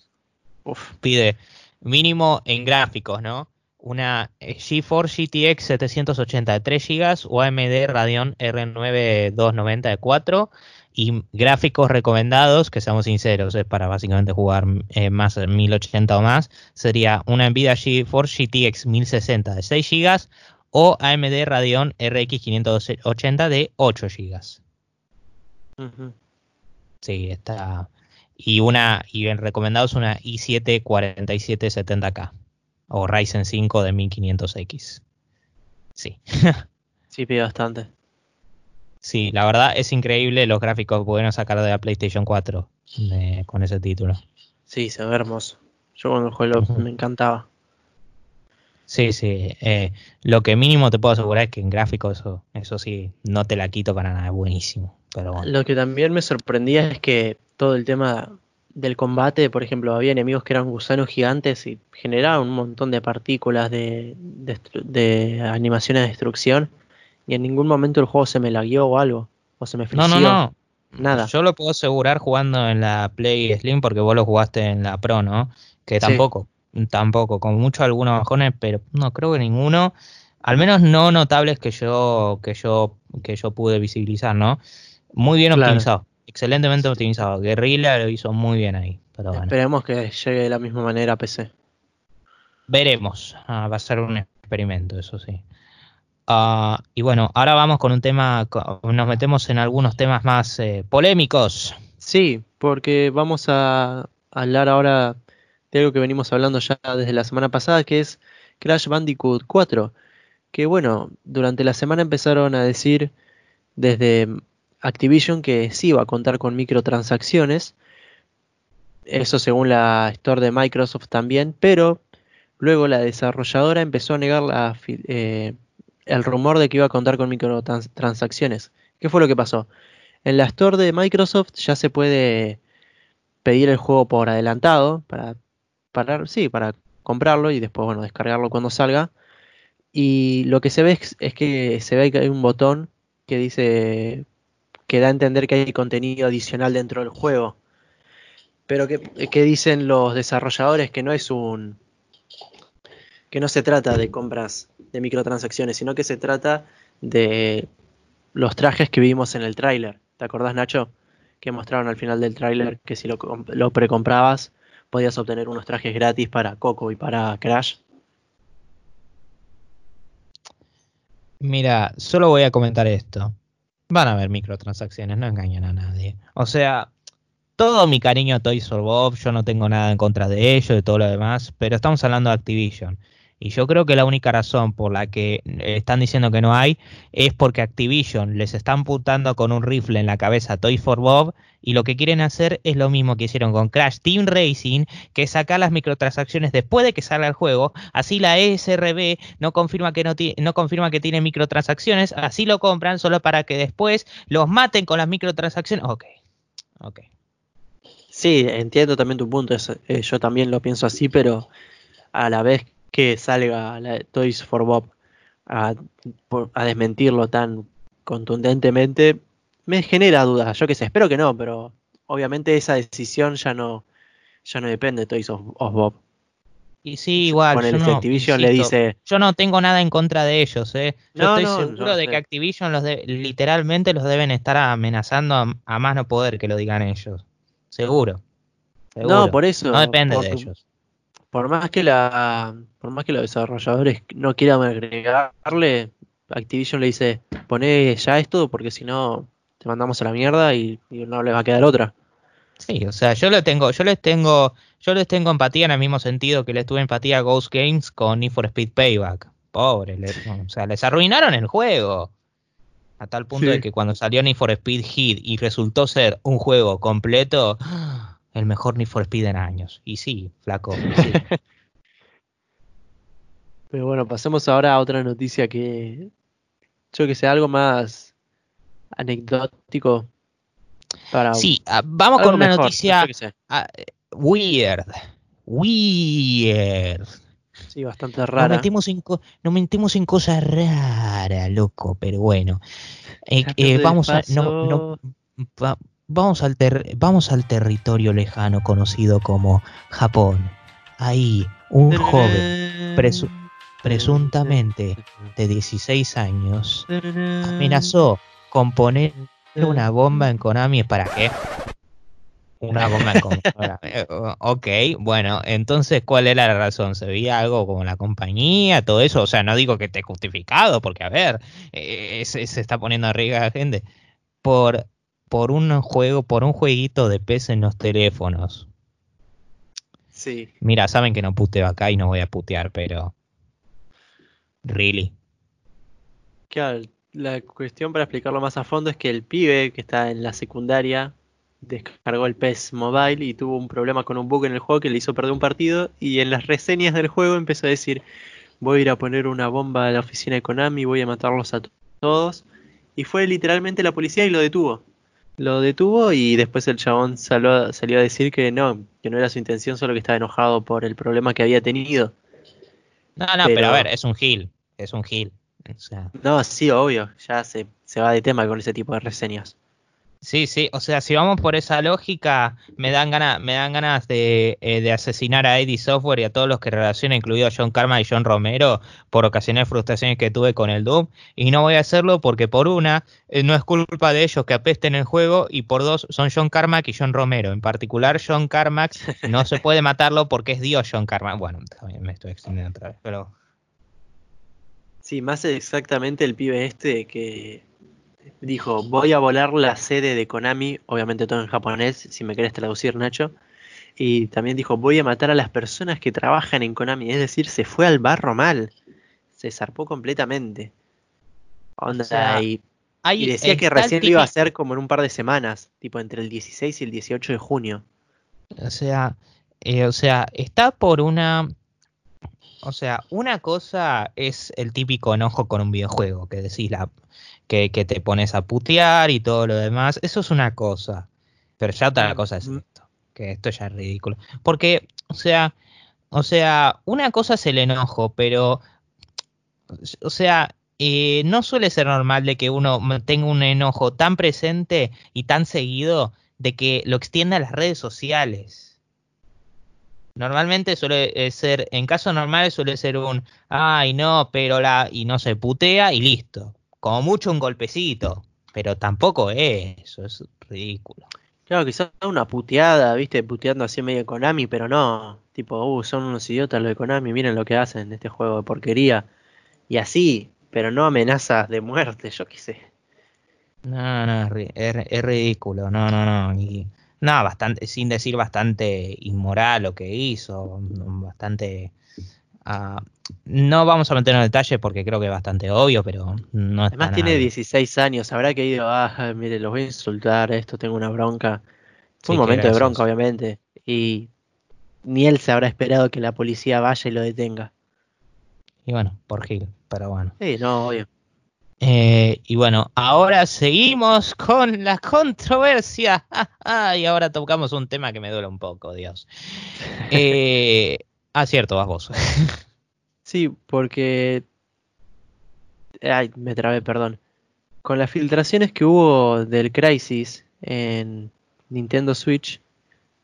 Pide mínimo en gráficos, ¿no? una GeForce GTX 780 de 3 GB o AMD Radeon R9 290 de 4 y gráficos recomendados, que seamos sinceros, es para básicamente jugar eh, más de 1080 o más, sería una Nvidia GeForce GTX 1060 de 6 GB o AMD Radeon RX 580 de 8 GB. Sí, está. Y una, y en recomendados una i7 4770K o Ryzen 5 de 1500X. Sí. sí, pide bastante. Sí, la verdad es increíble los gráficos que pudieron sacar de la PlayStation 4 con ese título. Sí, se ve hermoso. Yo cuando juego me encantaba. Sí, sí. Eh, lo que mínimo te puedo asegurar es que en gráficos eso, eso sí, no te la quito para nada, es buenísimo. Pero Lo que también me sorprendía es que todo el tema del combate, por ejemplo, había enemigos que eran gusanos gigantes y generaban un montón de partículas de, de, animaciones de destrucción y en ningún momento el juego se me lagueó o algo, o se me frició. No, no, no. Nada. Yo lo puedo asegurar jugando en la Play Slim porque vos lo jugaste en la Pro, ¿no? Que tampoco, tampoco, con muchos algunos bajones, pero no creo que ninguno, al menos no notables que yo que yo que yo pude visibilizar, ¿no? Muy bien optimizado excelentemente optimizado. Guerrilla lo hizo muy bien ahí. Pero Esperemos que llegue de la misma manera a PC. Veremos. Ah, va a ser un experimento, eso sí. Ah, y bueno, ahora vamos con un tema, nos metemos en algunos temas más eh, polémicos. Sí, porque vamos a hablar ahora de algo que venimos hablando ya desde la semana pasada, que es Crash Bandicoot 4. Que bueno, durante la semana empezaron a decir desde Activision que sí va a contar con microtransacciones, eso según la store de Microsoft también, pero luego la desarrolladora empezó a negar eh, el rumor de que iba a contar con microtransacciones. ¿Qué fue lo que pasó? En la store de Microsoft ya se puede pedir el juego por adelantado para, sí, para comprarlo y después descargarlo cuando salga. Y lo que se ve es, es que se ve que hay un botón que dice que da a entender que hay contenido adicional dentro del juego. Pero que, dicen los desarrolladores que no es un. que no se trata de compras de microtransacciones, sino que se trata de los trajes que vimos en el tráiler. ¿Te acordás, Nacho? Que mostraron al final del tráiler que si lo, lo precomprabas podías obtener unos trajes gratis para Coco y para Crash. Mira, solo voy a comentar esto. Van a haber microtransacciones, no engañan a nadie. O sea, todo mi cariño a Toys for Bob, yo no tengo nada en contra de ello, de todo lo demás, pero estamos hablando de Activision. Y yo creo que la única razón por la que están diciendo que no hay es porque Activision les está apuntando con un rifle en la cabeza Toy for Bob y lo que quieren hacer es lo mismo que hicieron con Crash Team Racing, que es sacar las microtransacciones después de que salga el juego. Así la ESRB no confirma que no, no confirma que tiene microtransacciones, así lo compran solo para que después los maten con las microtransacciones. Ok, ok. Sí, entiendo también tu punto. Eh, yo también lo pienso así, pero a la vez que salga la Toys for Bob a, desmentirlo tan contundentemente, me genera dudas. Yo qué sé, espero que no, pero obviamente esa decisión ya no, ya no depende de Toys of, Bob. Y sí, igual. Con el Activision le dice. Yo no tengo nada en contra de ellos, ¿eh? Yo estoy seguro de que Activision los literalmente los deben estar amenazando a, más no poder que lo digan ellos. Seguro. No, por eso. No depende de ellos por más que la por más que los desarrolladores no quieran agregarle, Activision le dice, poné ya esto porque si no te mandamos a la mierda y, no les va a quedar otra. Sí, o sea, yo le tengo, yo les tengo, yo les tengo empatía en el mismo sentido que les tuve empatía a Ghost Games con Need for Speed Payback. Pobre, o sea, les arruinaron el juego. A tal punto de que cuando salió Need for Speed Hit y resultó ser un juego completo, el mejor Need for Speed en años. Y sí, flaco. Pero bueno, pasemos ahora a otra noticia que yo que sé, algo más anecdótico. Para sí, ah, vamos con una noticia ah, weird. Weird. Sí, bastante rara. Nos metemos en, nos metemos en cosas raras, loco, pero bueno. Eh, eh, vamos a. No, no, Vamos al, vamos al territorio lejano conocido como Japón. Ahí, un joven, presuntamente de 16 años, amenazó con poner una bomba en Konami. ¿Para qué? Una bomba en Konami. ok, bueno, entonces, ¿cuál era la razón? ¿Se veía algo como la compañía, todo eso? O sea, no digo que esté justificado, porque a ver, eh, se, se, está poniendo arriba la gente. Por por un juego, por un jueguito de pez en los teléfonos. Sí. Mira, saben que no puteo acá y no voy a putear, pero. Really. Claro, la cuestión para explicarlo más a fondo es que el pibe que está en la secundaria descargó el PES Mobile y tuvo un problema con un bug en el juego que le hizo perder un partido y en las reseñas del juego empezó a decir voy a ir a poner una bomba a la oficina de Konami, voy a matarlos a todos y fue literalmente la policía y lo detuvo lo detuvo y después el chabón salió, a decir que no, que no era su intención, solo que estaba enojado por el problema que había tenido. No, no, pero, a ver, es un gil, es un gil. No, sí, obvio, ya se, se va de tema con ese tipo de reseñas. Sí, sí, o sea, si vamos por esa lógica, me dan ganas, me dan ganas de, eh, asesinar a Eddie Software y a todos los que relacionan, incluido a John Karma y John Romero, por ocasiones frustraciones que tuve con el Doom. Y no voy a hacerlo porque por una, eh, no es culpa de ellos que apesten el juego, y por dos, son John Carmack y John Romero. En particular, John Carmack no se puede matarlo porque es Dios John Carmack. Bueno, me estoy extendiendo otra vez, pero... Sí, más exactamente el pibe este que dijo, voy a volar la sede de Konami, obviamente todo en japonés, si me querés traducir Nacho. Y también dijo, voy a matar a las personas que trabajan en Konami. Es decir, se fue al barro mal. Se zarpó completamente. Onda, y, decía que recién lo iba a hacer como en un par de semanas, tipo entre el 16 y el 18 de junio. O sea, eh, o sea, está por una... O sea, una cosa es el típico enojo con un videojuego, que decís la que, te pones a putear y todo lo demás. Eso es una cosa. Pero ya otra cosa es esto. Que esto ya es ridículo. Porque, o sea, o sea, una cosa es el enojo, pero, o sea, eh, no suele ser normal de que uno tenga un enojo tan presente y tan seguido de que lo extienda a las redes sociales. Normalmente suele eh, ser, en casos normales suele ser un, ay no, pero la, y no se putea y listo como mucho un golpecito, pero tampoco es eso, es ridículo. Claro, quizás una puteada, viste, puteando así medio Konami, pero no, tipo, uh, son unos idiotas los de Konami, miren lo que hacen en este juego de porquería. Y así, pero no amenazas de muerte, yo qué sé. No, no, es, ridículo, no, no, no. Y, no, bastante, sin decir bastante inmoral lo que hizo, bastante no vamos a meternos en detalle porque creo que es bastante obvio, pero no Además tiene 16 años, habrá que ir, ah, mire, los voy a insultar, esto tengo una bronca. Fue un momento de bronca, obviamente. Y ni él se habrá esperado que la policía vaya y lo detenga. Y bueno, por Gil, pero bueno. Sí, no, obvio. Eh, y bueno, ahora seguimos con la controversia. y ahora tocamos un tema que me duele un poco, Dios. Eh, ah, cierto, vas vos. sí, porque... Ay, me trabé, perdón. Con las filtraciones que hubo del Crisis en Nintendo Switch,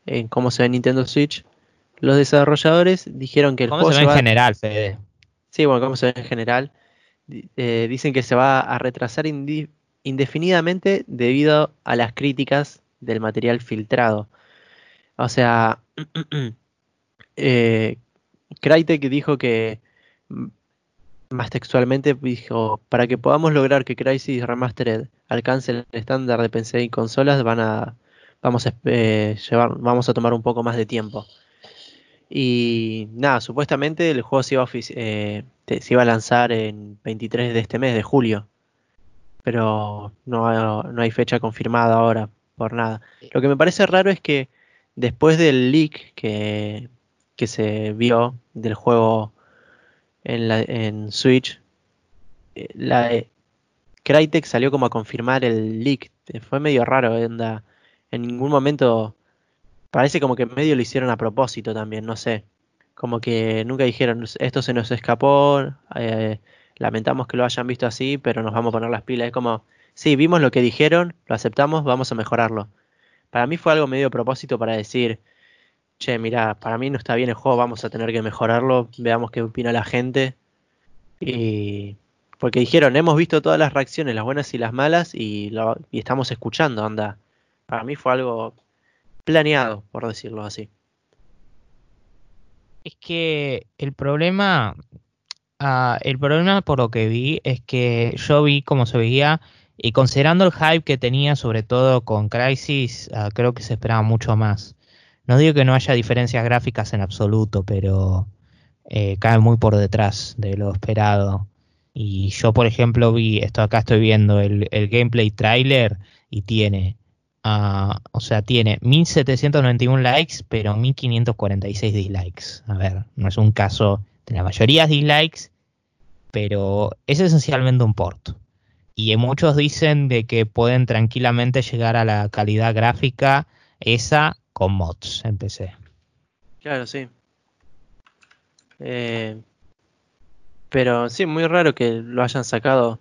en cómo se ve Nintendo Switch, los desarrolladores dijeron que el ¿Cómo se ve en general, Fede? Sí, bueno, cómo se ve en general. Eh, dicen que se va a retrasar indefinidamente debido a las críticas del material filtrado. O sea, eh, Crytek dijo que, más textualmente, dijo, para que podamos lograr que Crisis Remastered alcance el estándar de PC y consolas, van a, vamos a, eh, llevar, vamos a tomar un poco más de tiempo. Y nada, supuestamente el juego se iba, a eh, se iba a lanzar en 23 de este mes, de julio. Pero no, no hay fecha confirmada ahora por nada. Lo que me parece raro es que después del leak que, que se vio del juego en, la, en Switch, eh, la, eh, Crytek salió como a confirmar el leak. Fue medio raro, anda. En ningún momento Parece como que medio lo hicieron a propósito también, no sé. Como que nunca dijeron, esto se nos escapó, eh, lamentamos que lo hayan visto así, pero nos vamos a poner las pilas. Es como, sí, vimos lo que dijeron, lo aceptamos, vamos a mejorarlo. Para mí fue algo medio a propósito para decir, che, mira, para mí no está bien el juego, vamos a tener que mejorarlo, veamos qué opina la gente. Y porque dijeron, hemos visto todas las reacciones, las buenas y las malas, y, estamos escuchando, anda. Para mí fue algo planeado, por decirlo así. Es que el problema, ah, el problema por lo que vi es que yo vi cómo se veía y considerando el hype que tenía sobre todo con Crisis, ah, creo que se esperaba mucho más. No digo que no haya diferencias gráficas en absoluto, pero eh, cae muy por detrás de lo esperado. Y yo, por ejemplo, vi, esto acá estoy viendo el, el gameplay trailer y tiene o sea, tiene 1791 likes, pero 1546 dislikes. A ver, no es un caso de la mayoría dislikes, pero es esencialmente un port. Y muchos dicen de que pueden tranquilamente llegar a la calidad gráfica esa con mods en PC. Claro, sí. Eh, pero sí, muy raro que lo hayan sacado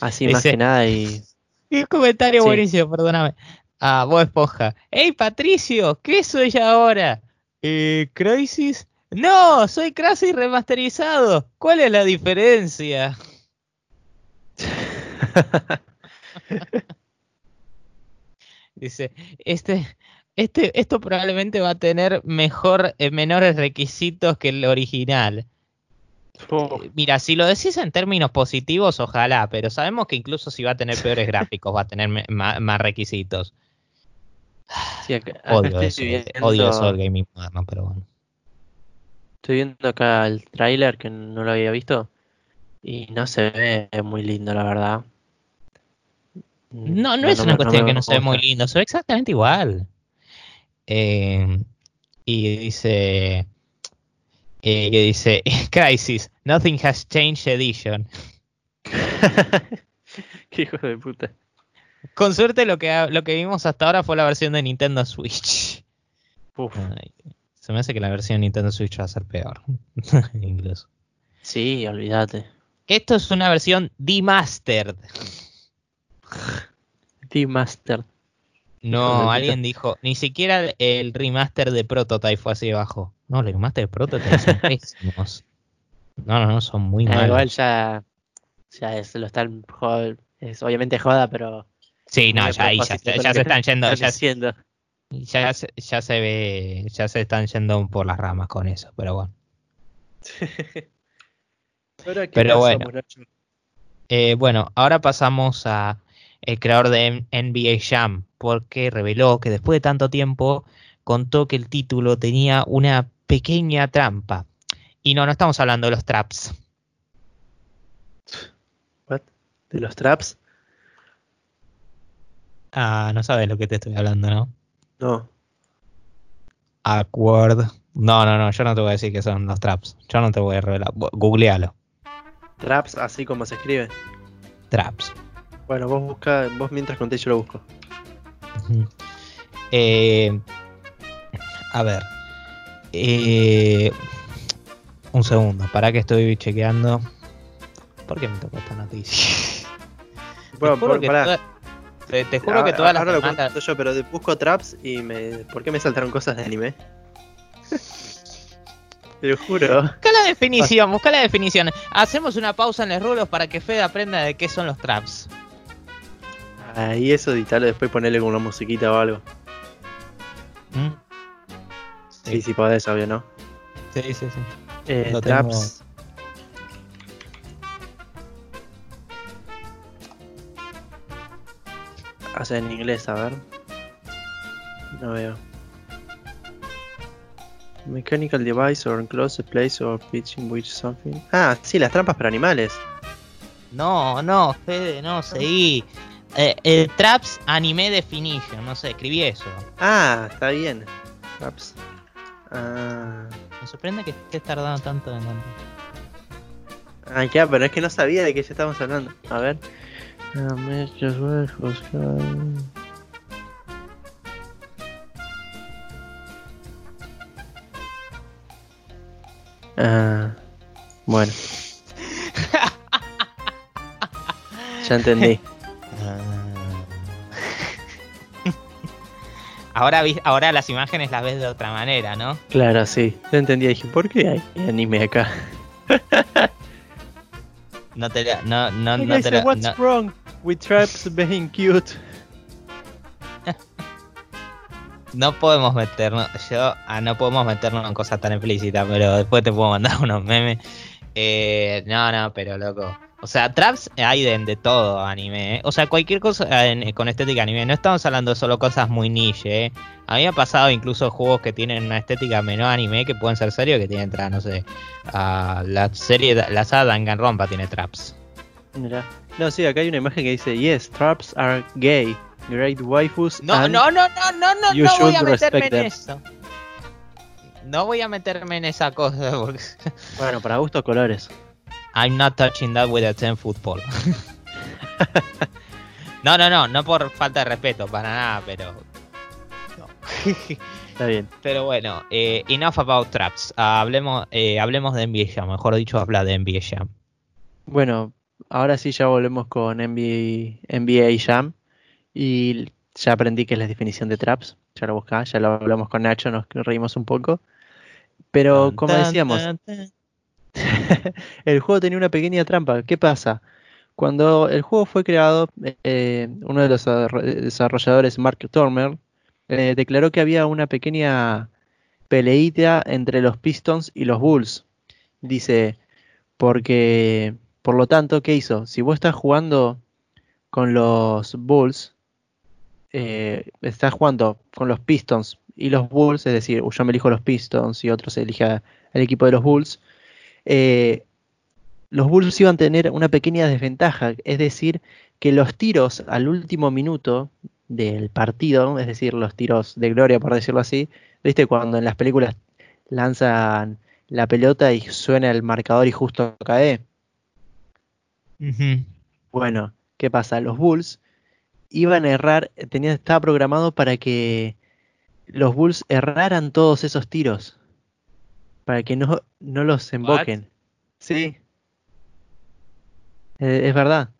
así más que nada y un comentario buenísimo, perdóname. Ah, vos esponja. ¡Ey, Patricio! ¿Qué soy ahora? Eh, ¿Crisis? ¡No! ¡Soy Crisis remasterizado! ¿Cuál es la diferencia? Dice, este, este, esto probablemente va a tener mejor, eh, menores requisitos que el original. Eh, mira, si lo decís en términos positivos, ojalá, pero sabemos que incluso si va a tener peores gráficos, va a tener más, requisitos. odio, eso, odio eso del gaming moderno, pero bueno. Estoy viendo acá el tráiler que no lo había visto y no se ve muy lindo, la verdad. No, no, es una cuestión que no se ve muy lindo, se ve exactamente igual. Eh, y dice eh, que dice Crisis, Nothing Has Changed Edition. Qué hijo de puta. Con suerte lo que, lo que vimos hasta ahora fue la versión de Nintendo Switch. se me hace que la versión de Nintendo Switch va a ser peor. Incluso. Sí, olvídate. Esto es una versión demastered. Demastered. No, alguien dijo, ni siquiera el remaster de Prototype fue así abajo. No, los remaster de Prototype son pésimos. No, no, no, son muy ah, malos. igual ya, ya es, lo están, es obviamente joda, pero... Sí, no, ya ahí ya, se están yendo. Ya, ya, ya, se ve, ya se están yendo por las ramas con eso, pero bueno. pero bueno. Eh, bueno, ahora pasamos a el creador de NBA Jam, porque reveló que después de tanto tiempo contó que el título tenía una pequeña trampa. Y no, no estamos hablando de los traps. What? ¿De los traps? Ah, no sabes lo que te estoy hablando, ¿no? No. Awkward. No, no, no, yo no te voy a decir que son los traps. Yo no te voy a revelar. Googlealo. Traps, así como se escribe. Traps. Bueno, vos busca, vos mientras conté yo lo busco. Eh, a ver. Eh, un segundo, para que estoy chequeando. ¿Por qué me tocó esta noticia? Bueno, te juro por- que, pará. toda- te, te juro Ahora- que todas las ahora lo semanas- cuento yo, pero busco traps y me. ¿Por qué me saltaron cosas de anime? Te lo juro. Busca la definición, busca la definición. Hacemos una pausa en los rulos para que Fede aprenda de qué son los traps. Ahí eso editalo después ponerle con una musiquita o algo. ¿Mm? Sí, sí podés, obvio, ¿no? sí, sí, sí. Eh, Lo traps. O sea, en inglés, a ver. No veo. Mechanical device or enclosed place or pitch in which something. Ah, sí, las trampas para animales. No, no, Fede, no, seguí. Eh, el Traps Anime Definition, no sé, escribí eso. Ah, está bien. Traps. Ah. Me sorprende que estés tardando tanto en encontrar. Ah, ya, pero es que no sabía de qué ya estábamos hablando. A ver. Ah. Ah, bueno. ya entendí. Ahora, ahora las imágenes las ves de otra manera, ¿no? Claro, sí. Ya entendí. Dije, ¿por qué hay anime acá? No te la- no, no, no te la- what's no- wrong with traps being cute? no podemos meternos, yo, ah, no podemos meternos en cosas tan explícitas, pero después te puedo mandar unos memes. Eh, no, no, pero loco. O sea, traps hay de, de todo anime, ¿eh? O sea, cualquier cosa en- con estética anime. No estamos hablando de solo cosas muy niche, ¿eh? A mí me ha pasado incluso juegos que tienen una estética menor anime que pueden ser serios que tienen traps, no sé. ah, la serie, la saga Danganronpa tiene traps. Mira. No, sí, acá hay una imagen que dice, yes, traps are gay. Great waifus No, and no, no, no, no, no, you no voy a meterme en eso. No voy a meterme en esa cosa porque Bueno, para gustos colores. I'm not touching that with a 10 football. no, no, no, no por falta de respeto, para nada, pero. no. Está bien. pero bueno, eh, enough about traps. Hablemos, eh, hablemos de NBA Jam, mejor dicho, habla de NBA Jam. Bueno, ahora sí ya volvemos con NBA, NBA Jam. Y ya aprendí qué es la definición de traps. Ya lo buscá, ya lo hablamos con Nacho, nos reímos un poco. Pero como tan, decíamos, tan, tan. el juego tenía una pequeña trampa. ¿Qué pasa? Cuando el juego fue creado, eh, uno de los desarro- desarrolladores, Mark Turner, eh, declaró que había una pequeña peleita entre los Pistons y los Bulls. Dice, porque, por lo tanto, ¿qué hizo? Si vos estás jugando con los Bulls, eh, estás jugando con los Pistons y los Bulls, es decir, yo me elijo los Pistons y otros eligen el equipo de los Bulls, eh, los Bulls iban a tener una pequeña desventaja, es decir, que los tiros al último minuto del partido, es decir, los tiros de gloria, por decirlo así, viste cuando en las películas lanzan la pelota y suena el marcador y justo cae. Bueno, ¿qué pasa? Los Bulls iban a errar, tenía, estaba programado para que los Bulls erraran todos esos tiros, para que no, no los emboquen. Sí. Eh, es verdad.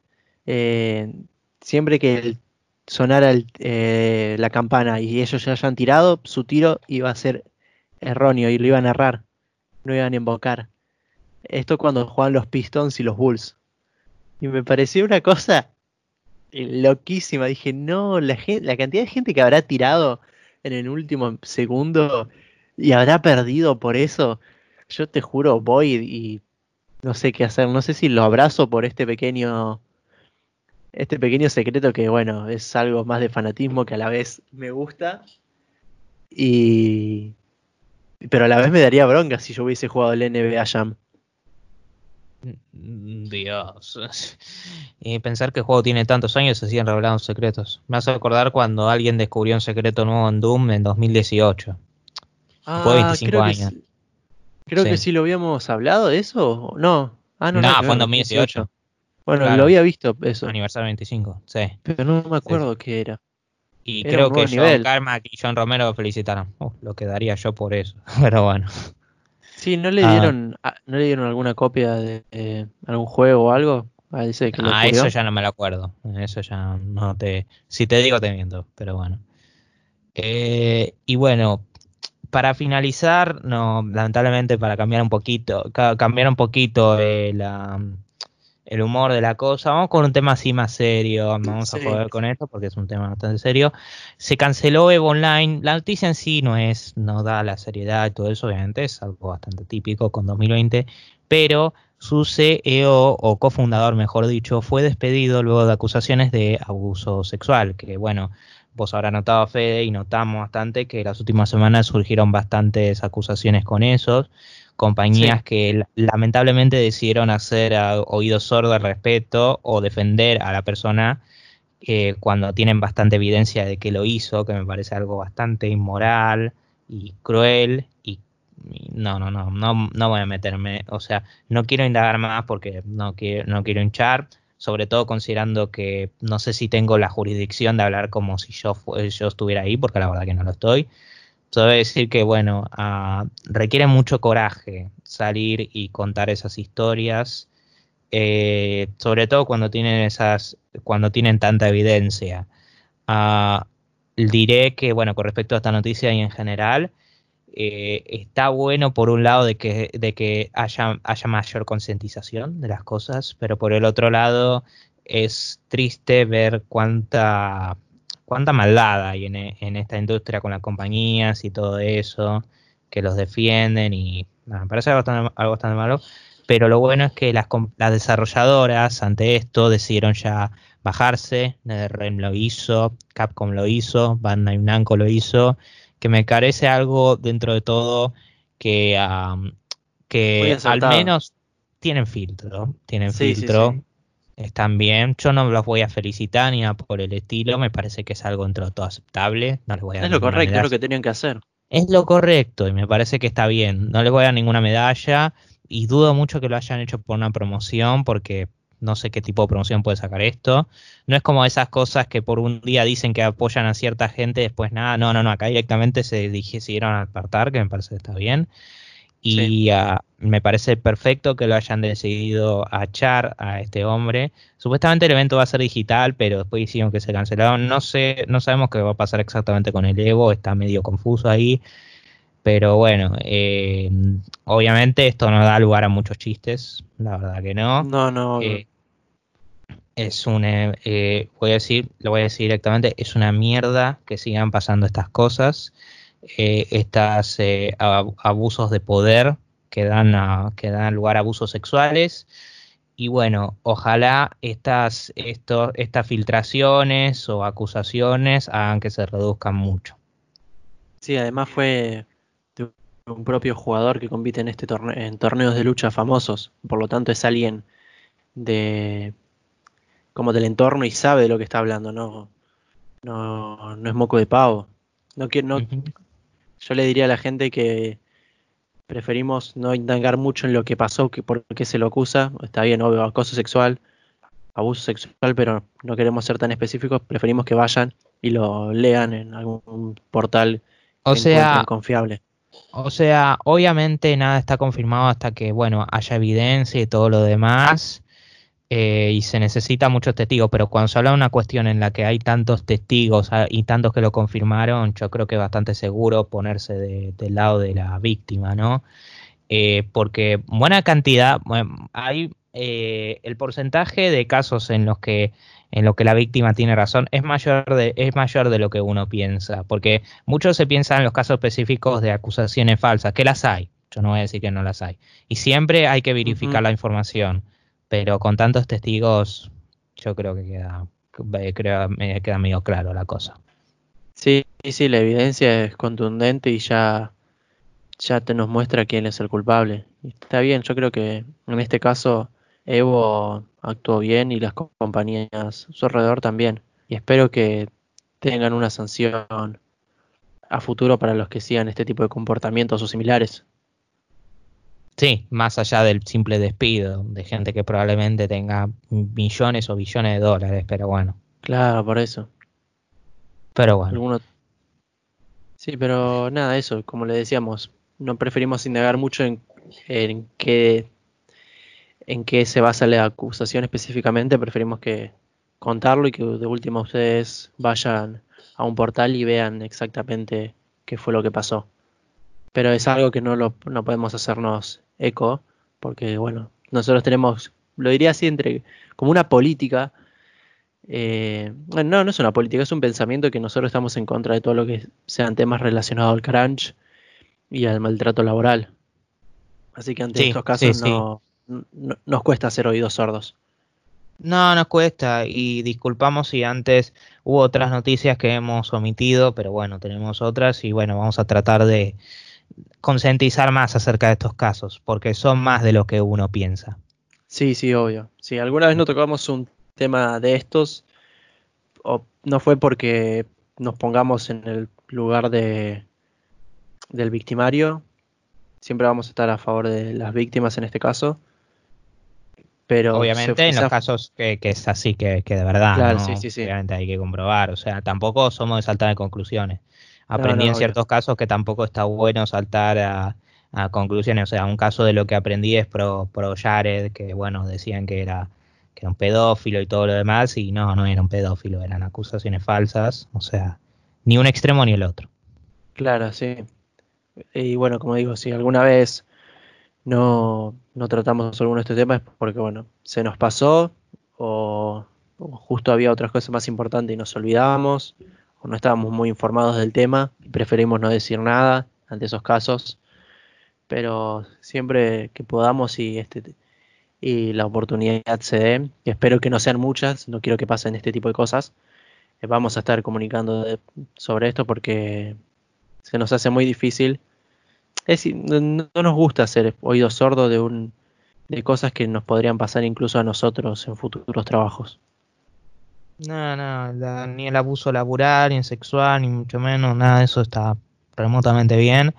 Eh, siempre que el- sonara el- eh, la campana y ellos ya hayan tirado, su tiro iba a ser erróneo y lo iban a errar. No iban a invocar. Esto cuando juegan los Pistons y los Bulls. Y me pareció una cosa loquísima. Dije, no, la cantidad de gente que habrá tirado en el último segundo y habrá perdido por eso. Yo te juro, voy y no sé qué hacer. No sé si lo abrazo por este pequeño. Este pequeño secreto que, bueno, es algo más de fanatismo que a la vez me gusta. Y. pero a la vez me daría bronca si yo hubiese jugado el NBA Jam. Mm, Dios. Y pensar que el juego tiene tantos años se siguen revelando secretos. Me hace acordar cuando alguien descubrió un secreto nuevo en Doom en 2018. Ah, Fue 25 creo años. Que, sí- creo que Sí. lo habíamos hablado de eso. No. Ah, no, No, que fue en ver, 2018. Bueno, Claro. lo había visto eso, Aniversario 25, sí. pero no me acuerdo qué era. Y Era creo que John nivel. Carmack y John Romero felicitaron. Uh, lo que daría yo por eso. Pero bueno. Sí, ¿no le Ah. dieron, ah, ¿no le dieron alguna copia de eh, algún juego o algo? Que Ah, descubrió. eso ya no me lo acuerdo. Eso ya no te. Si te digo, te miento. Pero bueno. Eh, y bueno, para finalizar, no, lamentablemente para cambiar un poquito, ca- cambiar un poquito eh, la- el humor de la cosa, vamos con un tema así más serio, vamos a joder con esto porque es un tema bastante serio. Se canceló Evo Online, la noticia en sí no es, no da la seriedad y todo eso, obviamente es algo bastante típico con 2020, pero su CEO o cofundador, mejor dicho, fue despedido luego de acusaciones de abuso sexual, que bueno, vos habrás notado, Fede, y notamos bastante que las últimas semanas surgieron bastantes acusaciones con esos, compañías Sí. que lamentablemente decidieron hacer oídos sordos al respecto o defender a la persona eh, cuando tienen bastante evidencia de que lo hizo, que me parece algo bastante inmoral y cruel y y no, no, no, no, no voy a meterme, o sea, no quiero indagar más porque no quiero, no quiero hinchar, sobre todo considerando que no sé si tengo la jurisdicción de hablar como si yo, fu- yo estuviera ahí, porque la verdad que no lo estoy. Solo decir que, bueno, ah, requiere mucho coraje salir y contar esas historias, eh, sobre todo cuando tienen esas, cuando tienen tanta evidencia. Ah, diré que, bueno, con respecto a esta noticia y en general, eh, está bueno por un lado de que, de que haya, haya mayor concientización de las cosas, pero por el otro lado es triste ver cuánta, cuánta maldad hay en, en esta industria con las compañías y todo eso, que los defienden y me parece algo bastante, algo malo. Pero lo bueno es que las, las desarrolladoras ante esto decidieron ya bajarse. NetherRealm lo hizo, Capcom lo hizo, Bandai Namco lo hizo, que me parece algo dentro de todo que, que al menos tienen filtro, tienen Sí, filtro, sí. están bien. Yo no los voy a felicitar ni nada por el estilo, me parece que es algo dentro de todo aceptable. No les voy a Es lo correcto, es lo que tenían que hacer. Es lo correcto y me parece que está bien. No les voy a dar ninguna medalla y dudo mucho que lo hayan hecho por una promoción porque no sé qué tipo de promoción puede sacar esto. No es como esas cosas que por un día dicen que apoyan a cierta gente, después nada. No, no, no. Acá directamente se decidieron apartar, que me parece que está bien. Y Sí. me parece perfecto que lo hayan decidido a echar a este hombre. Supuestamente el evento va a ser digital, pero después hicieron que se cancelaron. No sé, no sabemos qué va a pasar exactamente con el Evo, está medio confuso ahí. Pero bueno, eh, obviamente esto no da lugar a muchos chistes, la verdad que no. No, no. Eh, es un, eh, voy a decir, lo voy a decir directamente, es una mierda que sigan pasando estas cosas, eh, estas eh, ab- abusos de poder que dan, que dan lugar a abusos sexuales. Y bueno, ojalá estas, estas filtraciones o acusaciones hagan que se reduzcan mucho. Sí, además fue de un propio jugador que compite en este en torneos de lucha famosos. Por lo tanto, es alguien de como del entorno y sabe de lo que está hablando, no, no, no es moco de pavo. No quiero, no, yo le diría a la gente que preferimos no indagar mucho en lo que pasó, que por qué se lo acusa. Está bien, obvio, acoso sexual, abuso sexual, pero no queremos ser tan específicos. Preferimos que vayan y lo lean en algún portal O que sea, confiable. O sea, obviamente nada está confirmado hasta que, bueno, haya evidencia y todo lo demás. Eh, y se necesita muchos testigos, pero cuando se habla de una cuestión en la que hay tantos testigos ah, y tantos que lo confirmaron, yo creo que es bastante seguro ponerse de- del lado de la víctima, ¿no? Eh, porque buena cantidad, bueno, hay eh, el porcentaje de casos en los que en los que la víctima tiene razón es mayor de es mayor de lo que uno piensa, porque muchos se piensan en los casos específicos de acusaciones falsas, que las hay, yo no voy a decir que no las hay, y siempre hay que verificar la información, pero con tantos testigos yo creo que queda eh, creo, me queda medio claro la cosa. Sí, sí, la evidencia es contundente y ya, ya te nos muestra quién es el culpable. Está bien, yo creo que en este caso Evo actuó bien y las compañías a su alrededor también. Y espero que tengan una sanción a futuro para los que sigan este tipo de comportamientos o similares. Sí, más allá del simple despido de gente que probablemente tenga millones o billones de dólares, pero bueno. Claro, por eso. Pero bueno. Sí, pero nada, eso, como le decíamos, no preferimos indagar mucho en, en qué en qué se basa la acusación específicamente, preferimos que contarlo y que de última ustedes vayan a un portal y vean exactamente qué fue lo que pasó. Pero es algo que no lo no podemos hacernos eco, porque bueno, nosotros tenemos, lo diría así, entre como una política. Eh, no, no es una política, es un pensamiento que nosotros estamos en contra de todo lo que sean temas relacionados al crunch y al maltrato laboral. Así que ante estos casos no, nos cuesta hacer oídos sordos. No, nos cuesta y disculpamos si antes hubo otras noticias que hemos omitido, pero bueno, tenemos otras y bueno, vamos a tratar de concientizar más acerca de estos casos, porque son más de lo que uno piensa. Sí, sí, obvio. Si alguna vez no tocamos un tema de estos, o no fue porque nos pongamos en el lugar de del victimario, siempre vamos a estar a favor de las víctimas en este caso Obviamente en los casos que, es así, que, de verdad, obviamente hay que comprobar, o sea, tampoco somos de saltar de conclusiones. Aprendí en ciertos casos que tampoco está bueno saltar a, conclusiones, o sea, un caso de lo que aprendí es pro, pro Jared, que bueno, decían que era, que era un pedófilo y todo lo demás, y no, no era un pedófilo, eran acusaciones falsas, o sea, ni un extremo ni el otro. Claro, sí. Y bueno, como digo, si alguna vez no, no tratamos alguno de estos temas porque, bueno, se nos pasó o, justo había otras cosas más importantes y nos olvidábamos no estábamos muy informados del tema y preferimos no decir nada ante esos casos. Pero siempre que podamos y este y la oportunidad se dé, espero que no sean muchas, no quiero que pasen este tipo de cosas, eh, vamos a estar comunicando sobre esto porque se nos hace muy difícil es, no, nos gusta hacer oídos sordos de, un, de cosas que nos podrían pasar incluso a nosotros en futuros trabajos. No, no, ni el abuso laboral, ni el sexual, ni mucho menos, nada de eso está remotamente bien.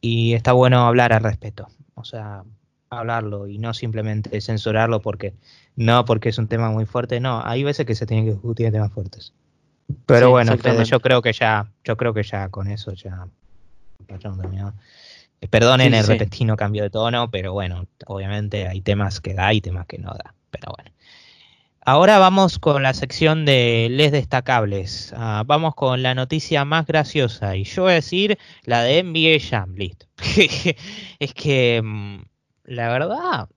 Y está bueno hablar al respecto. O sea, hablarlo y no simplemente censurarlo porque no porque es un tema muy fuerte. No, hay veces que se tienen que discutir temas fuertes. Pero bueno, yo creo que ya, yo creo que ya con eso ya eh, perdonen el repentino cambio de tono, pero bueno, obviamente hay temas que da y temas que no da. Pero bueno. Ahora vamos con la sección de les destacables. Ah, vamos con la noticia más graciosa. Y yo voy a decir la de NBA Jam. Listo. es que, mm, la verdad,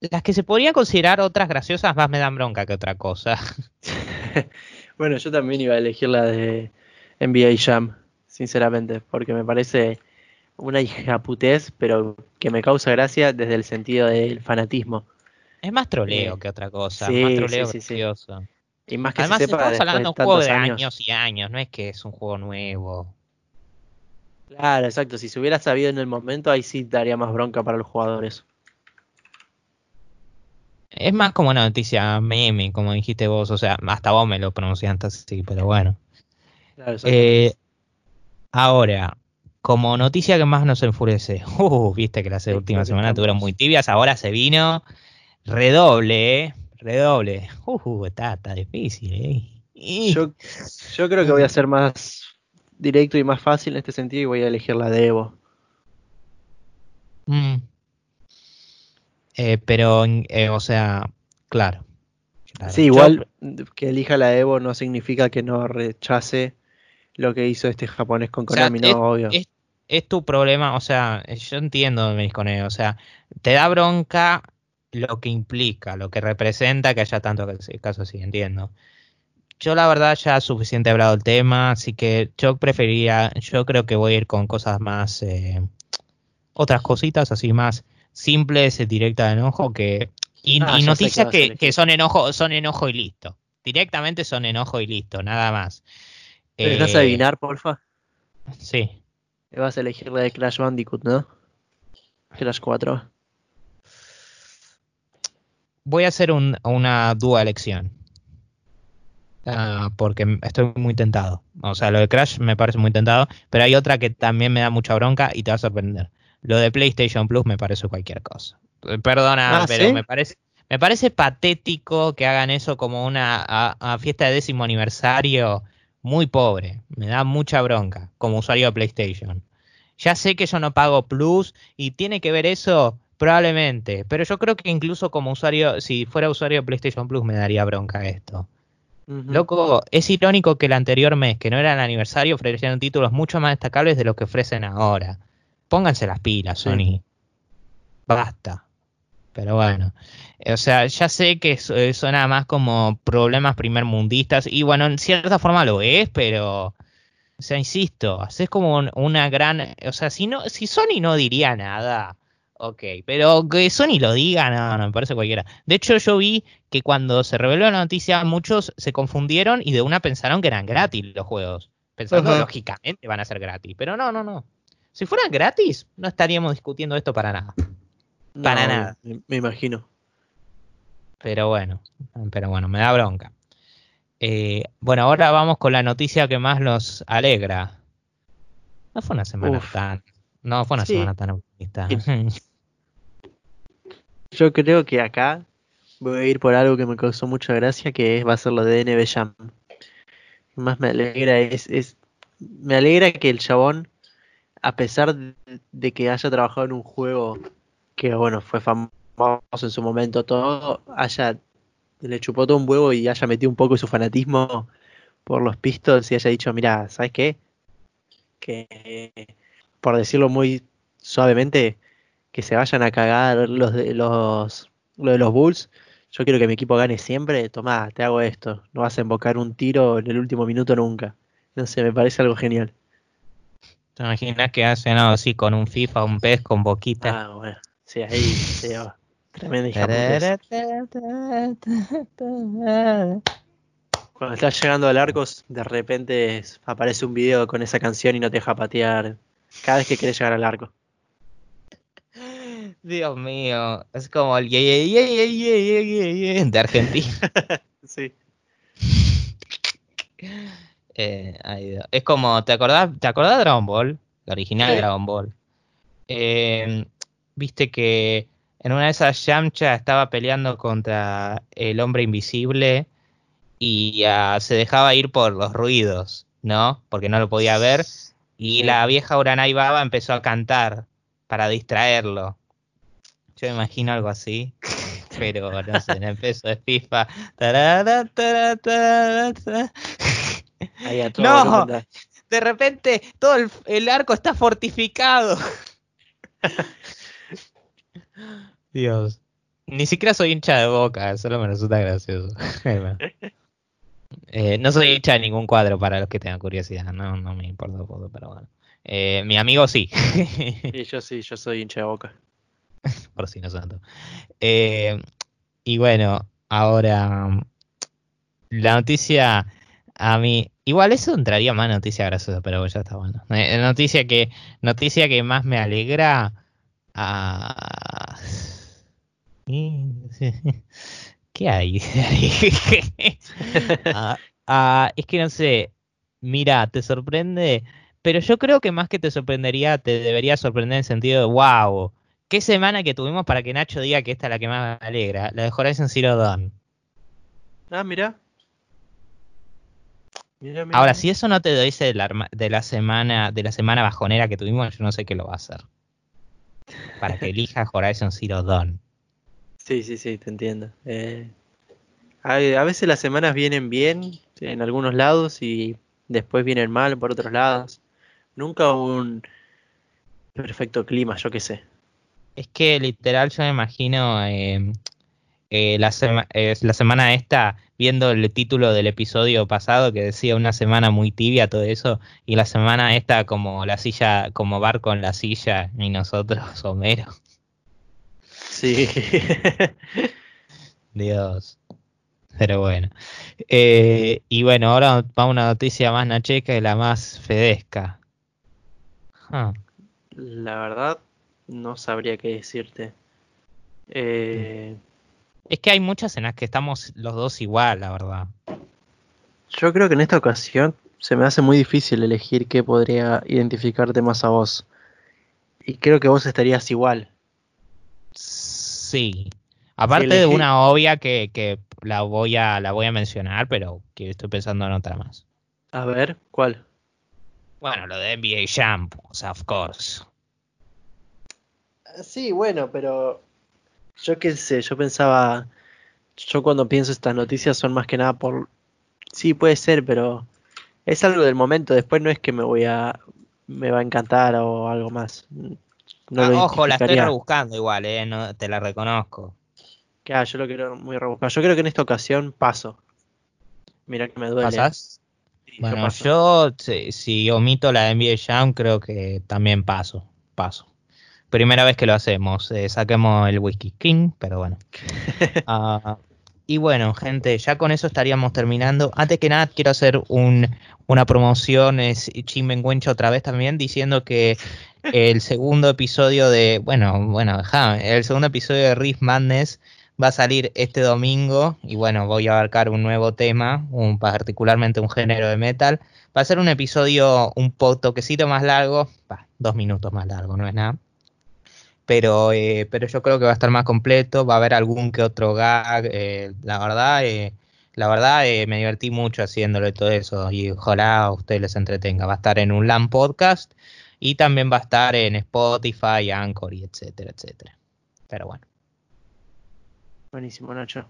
las que se podrían considerar otras graciosas más me dan bronca que otra cosa. bueno, yo también iba a elegir la de NBA Jam sinceramente, porque me parece una hijaputez, pero que me causa gracia desde el sentido del fanatismo. Es más troleo que otra cosa, más troleo gracioso. Y más que Además, se sepa estamos hablando de un juego de años. y años, no es que es un juego nuevo. Claro, exacto. Si se hubiera sabido en el momento, ahí sí daría más bronca para los jugadores. Es más como una noticia meme, como dijiste vos, o sea, hasta vos me lo pronunciaste así, pero bueno. Claro, eh, Ahora, como noticia que más nos enfurece, uh, viste que las últimas semanas tuvieron muy tibias, ahora se vino redoble, ¿eh? redoble. Uh, está, está difícil, ¿eh? Yo, yo creo que voy a ser más directo y más fácil en este sentido y voy a elegir la de Evo. Mm. Eh, pero, eh, o sea, claro. Sí, igual que elija la Evo no significa que no rechace lo que hizo este japonés con Konami, no, obvio. Es, tu problema, o sea, yo entiendo, con o sea, te da bronca lo que implica, lo que representa que haya tanto caso así, entiendo. Yo la verdad ya suficiente he hablado del tema, así que yo prefería, yo creo que voy a ir con cosas más, eh, otras cositas así más simples, directas de enojo, que y, ah, noticias que, que, son enojo, son enojo y listo. Directamente son enojo y listo, nada más. ¿Te dejas eh, adivinar, porfa? Sí. Vas a elegir la de Crash Bandicoot, ¿no? Crash 4. Voy a hacer un- una dúa elección. Ah, porque estoy muy tentado. O sea, lo de Crash me parece muy tentado, pero hay otra que también me da mucha bronca y te va a sorprender. Lo de PlayStation Plus me parece cualquier cosa. Eh, Perdona, Ah, pero ¿sí? me parece me parece patético que hagan eso como una a- a fiesta de décimo aniversario muy pobre. Me da mucha bronca como usuario de PlayStation. Ya sé que yo no pago Plus y tiene que ver eso probablemente, pero yo creo que incluso como usuario, si fuera usuario de PlayStation Plus me daría bronca esto. Loco, es irónico que el anterior mes, que no era el aniversario, ofrecieron títulos mucho más destacables de lo que ofrecen ahora. Pónganse las pilas, Sí. Sony. Basta. Pero bueno. O sea, ya sé que eh, suena más como problemas primermundistas. Y bueno, en cierta forma lo es, pero. O sea, insisto, haces como un- una gran. O sea, si no, si Sony no diría nada. Ok, pero que Sony lo diga, no, no, me parece cualquiera. De hecho, yo vi que cuando se reveló la noticia, muchos se confundieron y de una pensaron que eran gratis los juegos. Pensando Ajá. lógicamente van a ser gratis. Pero no, no, no. Si fueran gratis, no estaríamos discutiendo esto para nada. para nada. Me, me imagino. Pero bueno, pero bueno, me da bronca. Eh, bueno, ahora vamos con la noticia que más nos alegra. No fue una semana Uf. tan. No fue una Sí. semana tan optimista. Yo creo que acá voy a ir por algo que me causó mucha gracia, que va a ser lo de NB Jam. Más me alegra es, es, me alegra que el chabón, a pesar de, que haya trabajado en un juego que bueno, fue famoso en su momento todo, haya le chupó todo un huevo y haya metido un poco su fanatismo por los Pistols y haya dicho, mira, ¿sabes qué? Que por decirlo muy suavemente, que se vayan a cagar los de los, lo de los Bulls. Yo quiero que mi equipo gane siempre. Tomá, te hago esto. No vas a embocar un tiro en el último minuto nunca. No sé, me parece algo genial. ¿Te imaginas que hacen algo así con un FIFA, un PES con boquita? Ah, bueno. Sí, ahí se va. Tremenda hija puta. Cuando estás llegando al arco, de repente aparece un video con esa canción y no te deja patear cada vez que quieres llegar al arco. Dios mío, es como el ye, ye, ye, de Argentina. Sí. Eh, es como, ¿te acordás, ¿te acordás de Dragon Ball? La original Sí. Dragon Ball. Eh, Viste que en una de esas Yamcha estaba peleando contra el hombre invisible y ah, se dejaba ir por los ruidos, ¿no? Porque no lo podía ver. Y Sí. la vieja Uranai Baba empezó a cantar para distraerlo. Yo me imagino algo así. Pero no sé, en el peso de FIFA. Tarara, tarara, tarara, tarara. Ahí a todo No. De repente todo el, el arco está fortificado. Dios. Ni siquiera soy hincha de boca, solo me resulta gracioso. Eh, no soy hincha de ningún cuadro para los que tengan curiosidad, no, no me importa un poco, pero bueno. Eh, mi amigo sí. Sí, yo sí, yo soy hincha de boca. por si no santo. Eh, y bueno, ahora la noticia a mí, igual eso entraría más noticia graciosa, pero ya está bueno. Eh, noticia que, noticia que más me alegra. ¿Qué hay? Ah, ah, es que no sé. Mira, te sorprende, pero yo creo que más que te sorprendería, te debería sorprender en el sentido de wow. ¿Qué semana que tuvimos para que Nacho diga que esta es la que más me alegra? La de Horizon Zero Dawn. Ah, mira. Ahora, si eso no te dice de la, arma- de la semana de la semana bajonera que tuvimos, yo no sé qué lo va a hacer. Para que elija Horizon Zero Dawn. Sí, sí, sí, te entiendo. Eh, a, a veces las semanas vienen bien en algunos lados y después vienen mal por otros lados. Nunca un perfecto clima, yo qué sé. Es que literal yo me imagino eh, eh, la, sema- eh, la semana esta viendo el título del episodio pasado que decía una semana muy tibia, todo eso, y la semana esta como la silla, como barco en la silla y nosotros Homero. Sí. Dios. Pero bueno. Eh, y bueno, ahora vamos a una noticia más nacheca y la más fedesca. Ah, La verdad, no sabría qué decirte. Eh, Es que hay muchas en las que estamos los dos igual, la verdad. yo creo que en esta ocasión se me hace muy difícil elegir qué podría identificarte más a vos. Y creo que vos estarías igual. Sí. Aparte de una obvia que, que la voy a la voy a mencionar, pero que estoy pensando en otra más. A ver, ¿cuál? Bueno, lo de NBA Jam, o sea, of course. Sí, bueno, pero yo qué sé, yo pensaba, yo cuando pienso estas noticias son más que nada por, sí puede ser, pero es algo del momento, después no es que me voy a, me va a encantar o algo más. No Ah, lo ojo, la estoy rebuscando igual, eh, no te la reconozco. Claro, yo lo quiero muy rebuscado. Yo creo que en esta ocasión paso. Mira que me duele. ¿Pasás? Sí, yo Bueno, yo si, si omito la de NBA Jam, creo que también paso. Paso. Primera vez que lo hacemos. eh, saquemos el Whisky King, pero bueno. Ah, y bueno, gente, ya con eso estaríamos terminando. Antes que nada, quiero hacer un, una promoción, es Chimenguencha otra vez también, diciendo que el segundo episodio de, bueno, bueno, déjame, el segundo episodio de Riff Madness va a salir este domingo y bueno, voy a abarcar un nuevo tema, un, particularmente un género de metal. Va a ser un episodio un po toquecito más largo, bah, dos minutos más largo, no es nada. Pero, eh, pero yo creo que va a estar más completo, va a haber algún que otro gag. eh, la verdad, eh, la verdad eh, me divertí mucho haciéndolo y todo eso y ojalá a ustedes les entretenga. Va a estar en un LAN podcast y también va a estar en Spotify, Anchor y etcétera, etcétera. Pero bueno. Buenísimo, Nacho.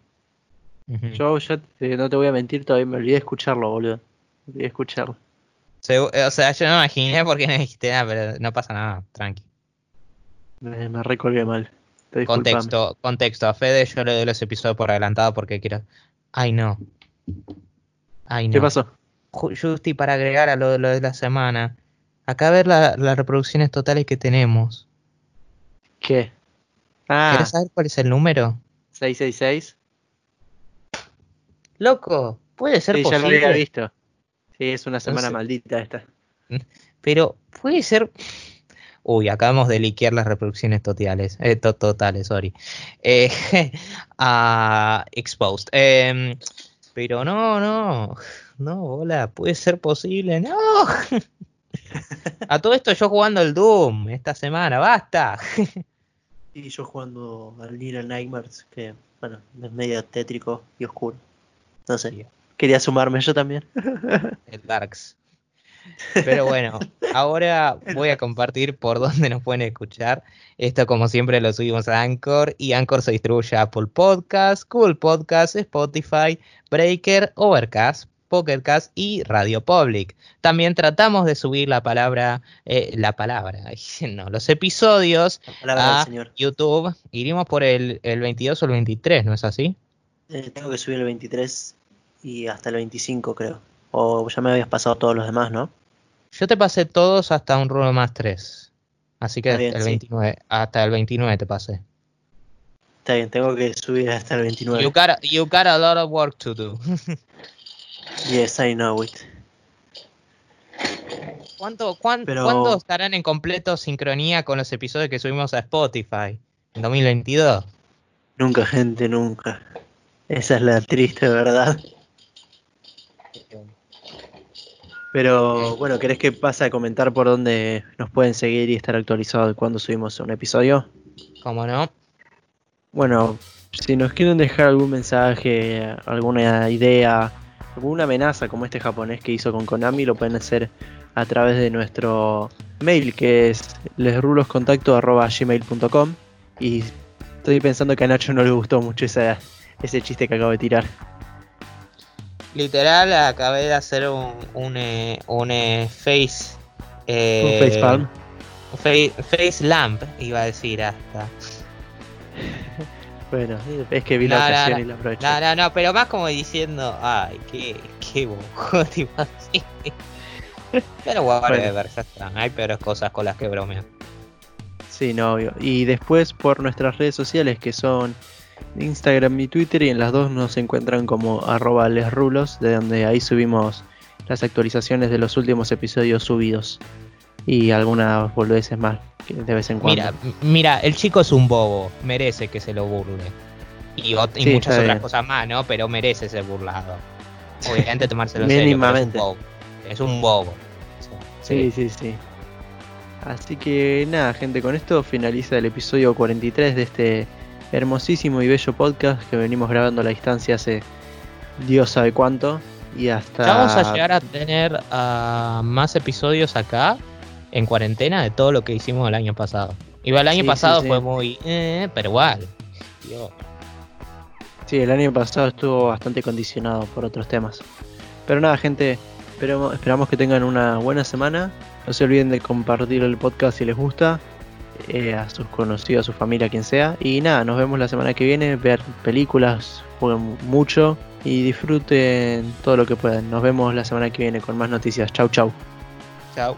Yo ya te- no te voy a mentir, todavía me olvidé de escucharlo, boludo. Me olvidé de escucharlo. O sea, yo no me imaginé por qué no dijiste nada, pero no pasa nada, tranqui. Me, me recolgué mal. Te. Contexto, contexto. A Fede yo le doy los episodios por adelantado porque quiero. Ay, no. Ay, no. ¿Qué pasó? Ju- Justi, para agregar a lo, lo de la semana. Acá ver la- las reproducciones totales que tenemos. ¿Qué? Ah, ¿Querés saber cuál es el número? 666. Loco, puede ser Sí, ya lo posible. había visto. Sí, es una semana Entonces- maldita esta. Pero puede ser. Uy, acabamos de liquear las reproducciones totales. Eh, to- totales, sorry. Eh, ah, exposed. Em, pero no, no. No, hola, puede ser posible. No. A todo esto yo jugando el Doom esta semana, basta. Y yo jugando al Little Nightmares, que, bueno, es medio tétrico y oscuro. No sé. Sí. Quería sumarme yo también. El Darks. Pero bueno, ahora voy a compartir por dónde nos pueden escuchar. Esto, como siempre, lo subimos a Anchor y Anchor se distribuye a Apple Podcasts, Google Podcasts, Spotify, Breaker, Overcast, Pocketcast y Radio Public. También tratamos de subir la palabra, eh, la palabra, no, los episodios a señor. YouTube. Iremos por el, el 22 o el 23, ¿no es así? Eh, tengo que subir el 23 y hasta el 25, creo. O ya me habías pasado todos los demás, ¿no? Yo te pasé todos hasta un rulo más 3. Así que Está bien, el sí. 29, hasta el 29 te pasé. Está bien, tengo que subir hasta el 29. You got, you got a lot of work to do. Yes, I know it. ¿Cuánto, cuán- Pero- ¿Cuándo estarán en completo sincronía con los episodios que subimos a Spotify? ¿En 2022? Nunca, gente, nunca. Esa es la triste verdad. Pero bueno, ¿querés que pase a comentar por dónde nos pueden seguir y estar actualizados de cuando subimos un episodio? ¿Cómo no? Bueno, si nos quieren dejar algún mensaje, alguna idea, alguna amenaza como este japonés que hizo con Konami, lo pueden hacer a través de nuestro mail que es lesruloscontacto.gmail.com y estoy pensando que a Nacho no le gustó mucho ese, ese chiste que acabo de tirar. Literal, acabé de hacer un, un, eh, un, eh, face... eh, un facepalm. Face, face lamp, iba a decir hasta. Bueno, es que vi la No, ocasión no. y la aproveché. No, no, no, pero más como diciendo, ay, qué, qué tipo así. Pero whatever, ya está. Hay peores cosas con las que bromear. Sí, no, obvio. Y después por nuestras redes sociales que son Instagram y Twitter y en las dos nos encuentran como arroba lesrulos, de donde ahí subimos las actualizaciones de los últimos episodios subidos. y algunas boludeces más de vez en cuando. Mira, mira, el chico es un bobo, merece que se lo burle. Y, muchas otras cosas más, ¿no? Pero merece ser burlado. Obviamente tomárselo en serio, pero es un bobo. Es un bobo. sí, sí, sí. Así que nada, gente, con esto finaliza el episodio 43 de este hermosísimo y bello podcast que venimos grabando a la distancia hace Dios sabe cuánto. Y hasta. Ya vamos a llegar a tener uh, más episodios acá en cuarentena de todo lo que hicimos el año pasado. Igual el año pasado fue muy. Eh, pero igual. Sí, el año pasado estuvo bastante condicionado por otros temas. Pero nada, gente, esperamos, esperamos que tengan una buena semana. No se olviden de compartir el podcast si les gusta. Eh, a sus conocidos, a su familia, quien sea. Y nada, nos vemos la semana que viene. Ver películas, jueguen mucho y disfruten todo lo que puedan. Nos vemos la semana que viene con más noticias. Chau, chau. Chau.